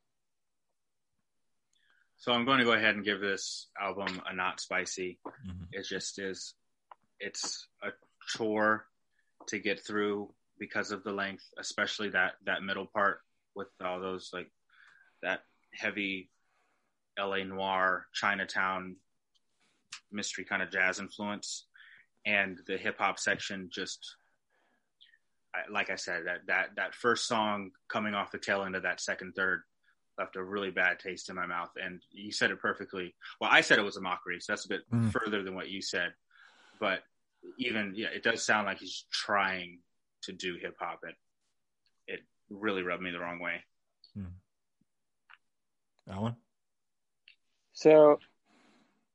So I'm going to go ahead and give this album a not spicy. Mm-hmm. It just is. It's a chore to get through because of the length, especially that that middle part with all those like that heavy LA noir, Chinatown mystery kind of jazz influence, and the hip hop section just like I said that that that first song coming off the tail end of that second third left a really bad taste in my mouth. And you said it perfectly. Well, I said it was a mockery, so that's a bit mm. further than what you said. But even yeah, it does sound like he's trying to do hip hop. It it really rubbed me the wrong way. Mm. Alan. So,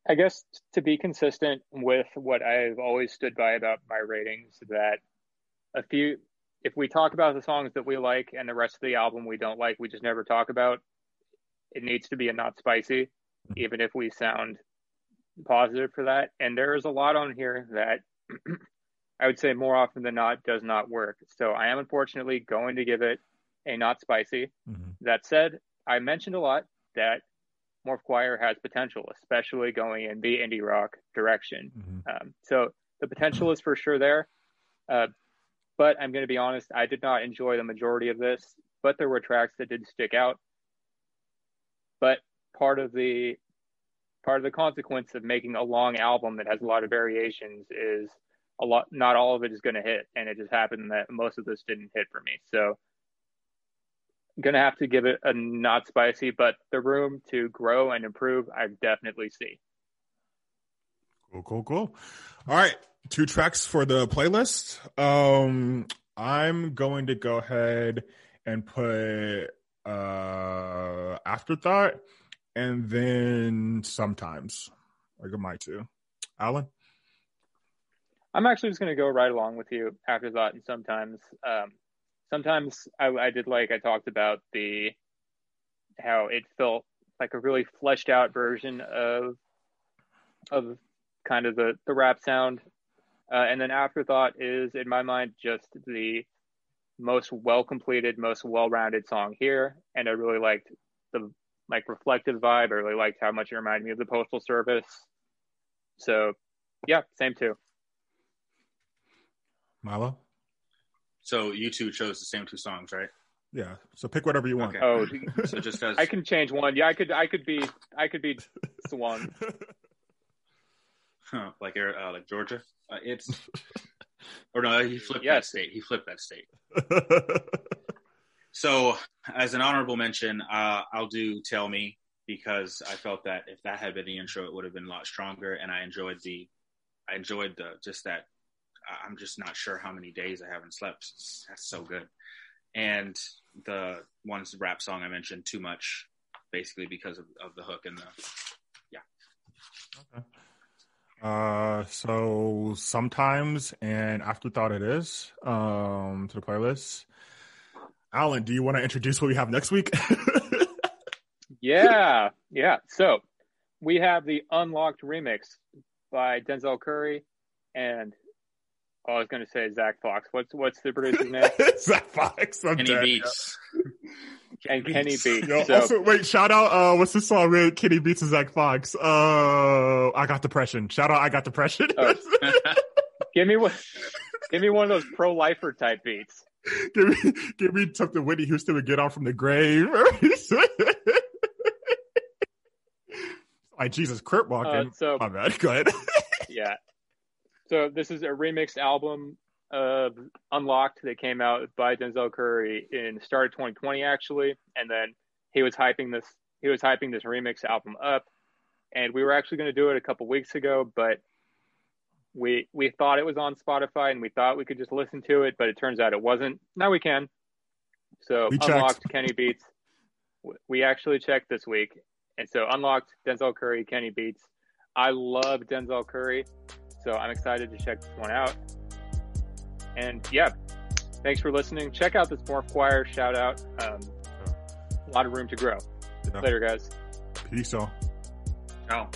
I guess to be consistent with what I've always stood by about my ratings, that a few if we talk about the songs that we like and the rest of the album we don't like, we just never talk about. It needs to be a not spicy, mm-hmm. even if we sound positive for that. And there is a lot on here that I would say more often than not does not work. So I am unfortunately going to give it a not spicy. Mm-hmm. That said, I mentioned a lot that Morph Choir has potential, especially going in the indie rock direction. Mm-hmm. Um, so the potential is for sure there. Uh, but I'm going to be honest, I did not enjoy the majority of this, but there were tracks that did stick out. But part of the part of the consequence of making a long album that has a lot of variations is a lot not all of it is going to hit and it just happened that most of this didn't hit for me. So I'm going to have to give it a not spicy, but the room to grow and improve I definitely see. Cool, cool, cool. All right two tracks for the playlist. Um, I'm going to go ahead and put uh, Afterthought and then sometimes. Go my two. Alan? I'm actually just going to go right along with you. Afterthought and sometimes. Um, sometimes I, I did like I talked about the how it felt like a really fleshed out version of of kind of the the rap sound uh, and then Afterthought is, in my mind, just the most well completed, most well rounded song here. And I really liked the like reflective vibe. I really liked how much it reminded me of the Postal Service. So, yeah, same too. Milo. So you two chose the same two songs, right? Yeah. So pick whatever you want. Okay. Oh, so just as I can change one. Yeah, I could. I could be. I could be Swan. Huh, like uh, like Georgia. Uh, it's or no, he flipped yes. that state. He flipped that state. so, as an honorable mention, uh, I'll do "Tell Me" because I felt that if that had been the intro, it would have been a lot stronger, and I enjoyed the, I enjoyed the just that. I'm just not sure how many days I haven't slept. That's so good, and the one's rap song I mentioned too much, basically because of, of the hook and the, yeah. Okay. Uh, so sometimes and afterthought it is um, to the playlist. Alan, do you want to introduce what we have next week? yeah, yeah. So we have the Unlocked remix by Denzel Curry and oh, I was going to say Zach Fox. What's what's the producer's name? Zach Fox. I'm Kenny dead, Beats. And Kenny Beats. Yo, so, also, wait, shout out, uh, what's the song with Kenny Beats and Zach Fox? Uh, I got depression. Shout out, I got depression. Oh. give me one. Give me one of those pro lifer type beats. give me, give me something Whitney Houston would get off from the grave. like Jesus, Crip walking. Uh, so My bad. Go ahead. yeah. So this is a remixed album of Unlocked that came out by Denzel Curry in the start of 2020 actually, and then he was hyping this he was hyping this remix album up, and we were actually going to do it a couple weeks ago, but we we thought it was on Spotify and we thought we could just listen to it, but it turns out it wasn't. Now we can. So We checked. Unlocked Kenny Beats. We actually checked this week, and so Unlocked Denzel Curry Kenny Beats. I love Denzel Curry, so I'm excited to check this one out. And yeah, thanks for listening. Check out this Morph Choir shout out. Um, a lot of room to grow. Yeah. Later, guys. Peace, y'all. Ciao.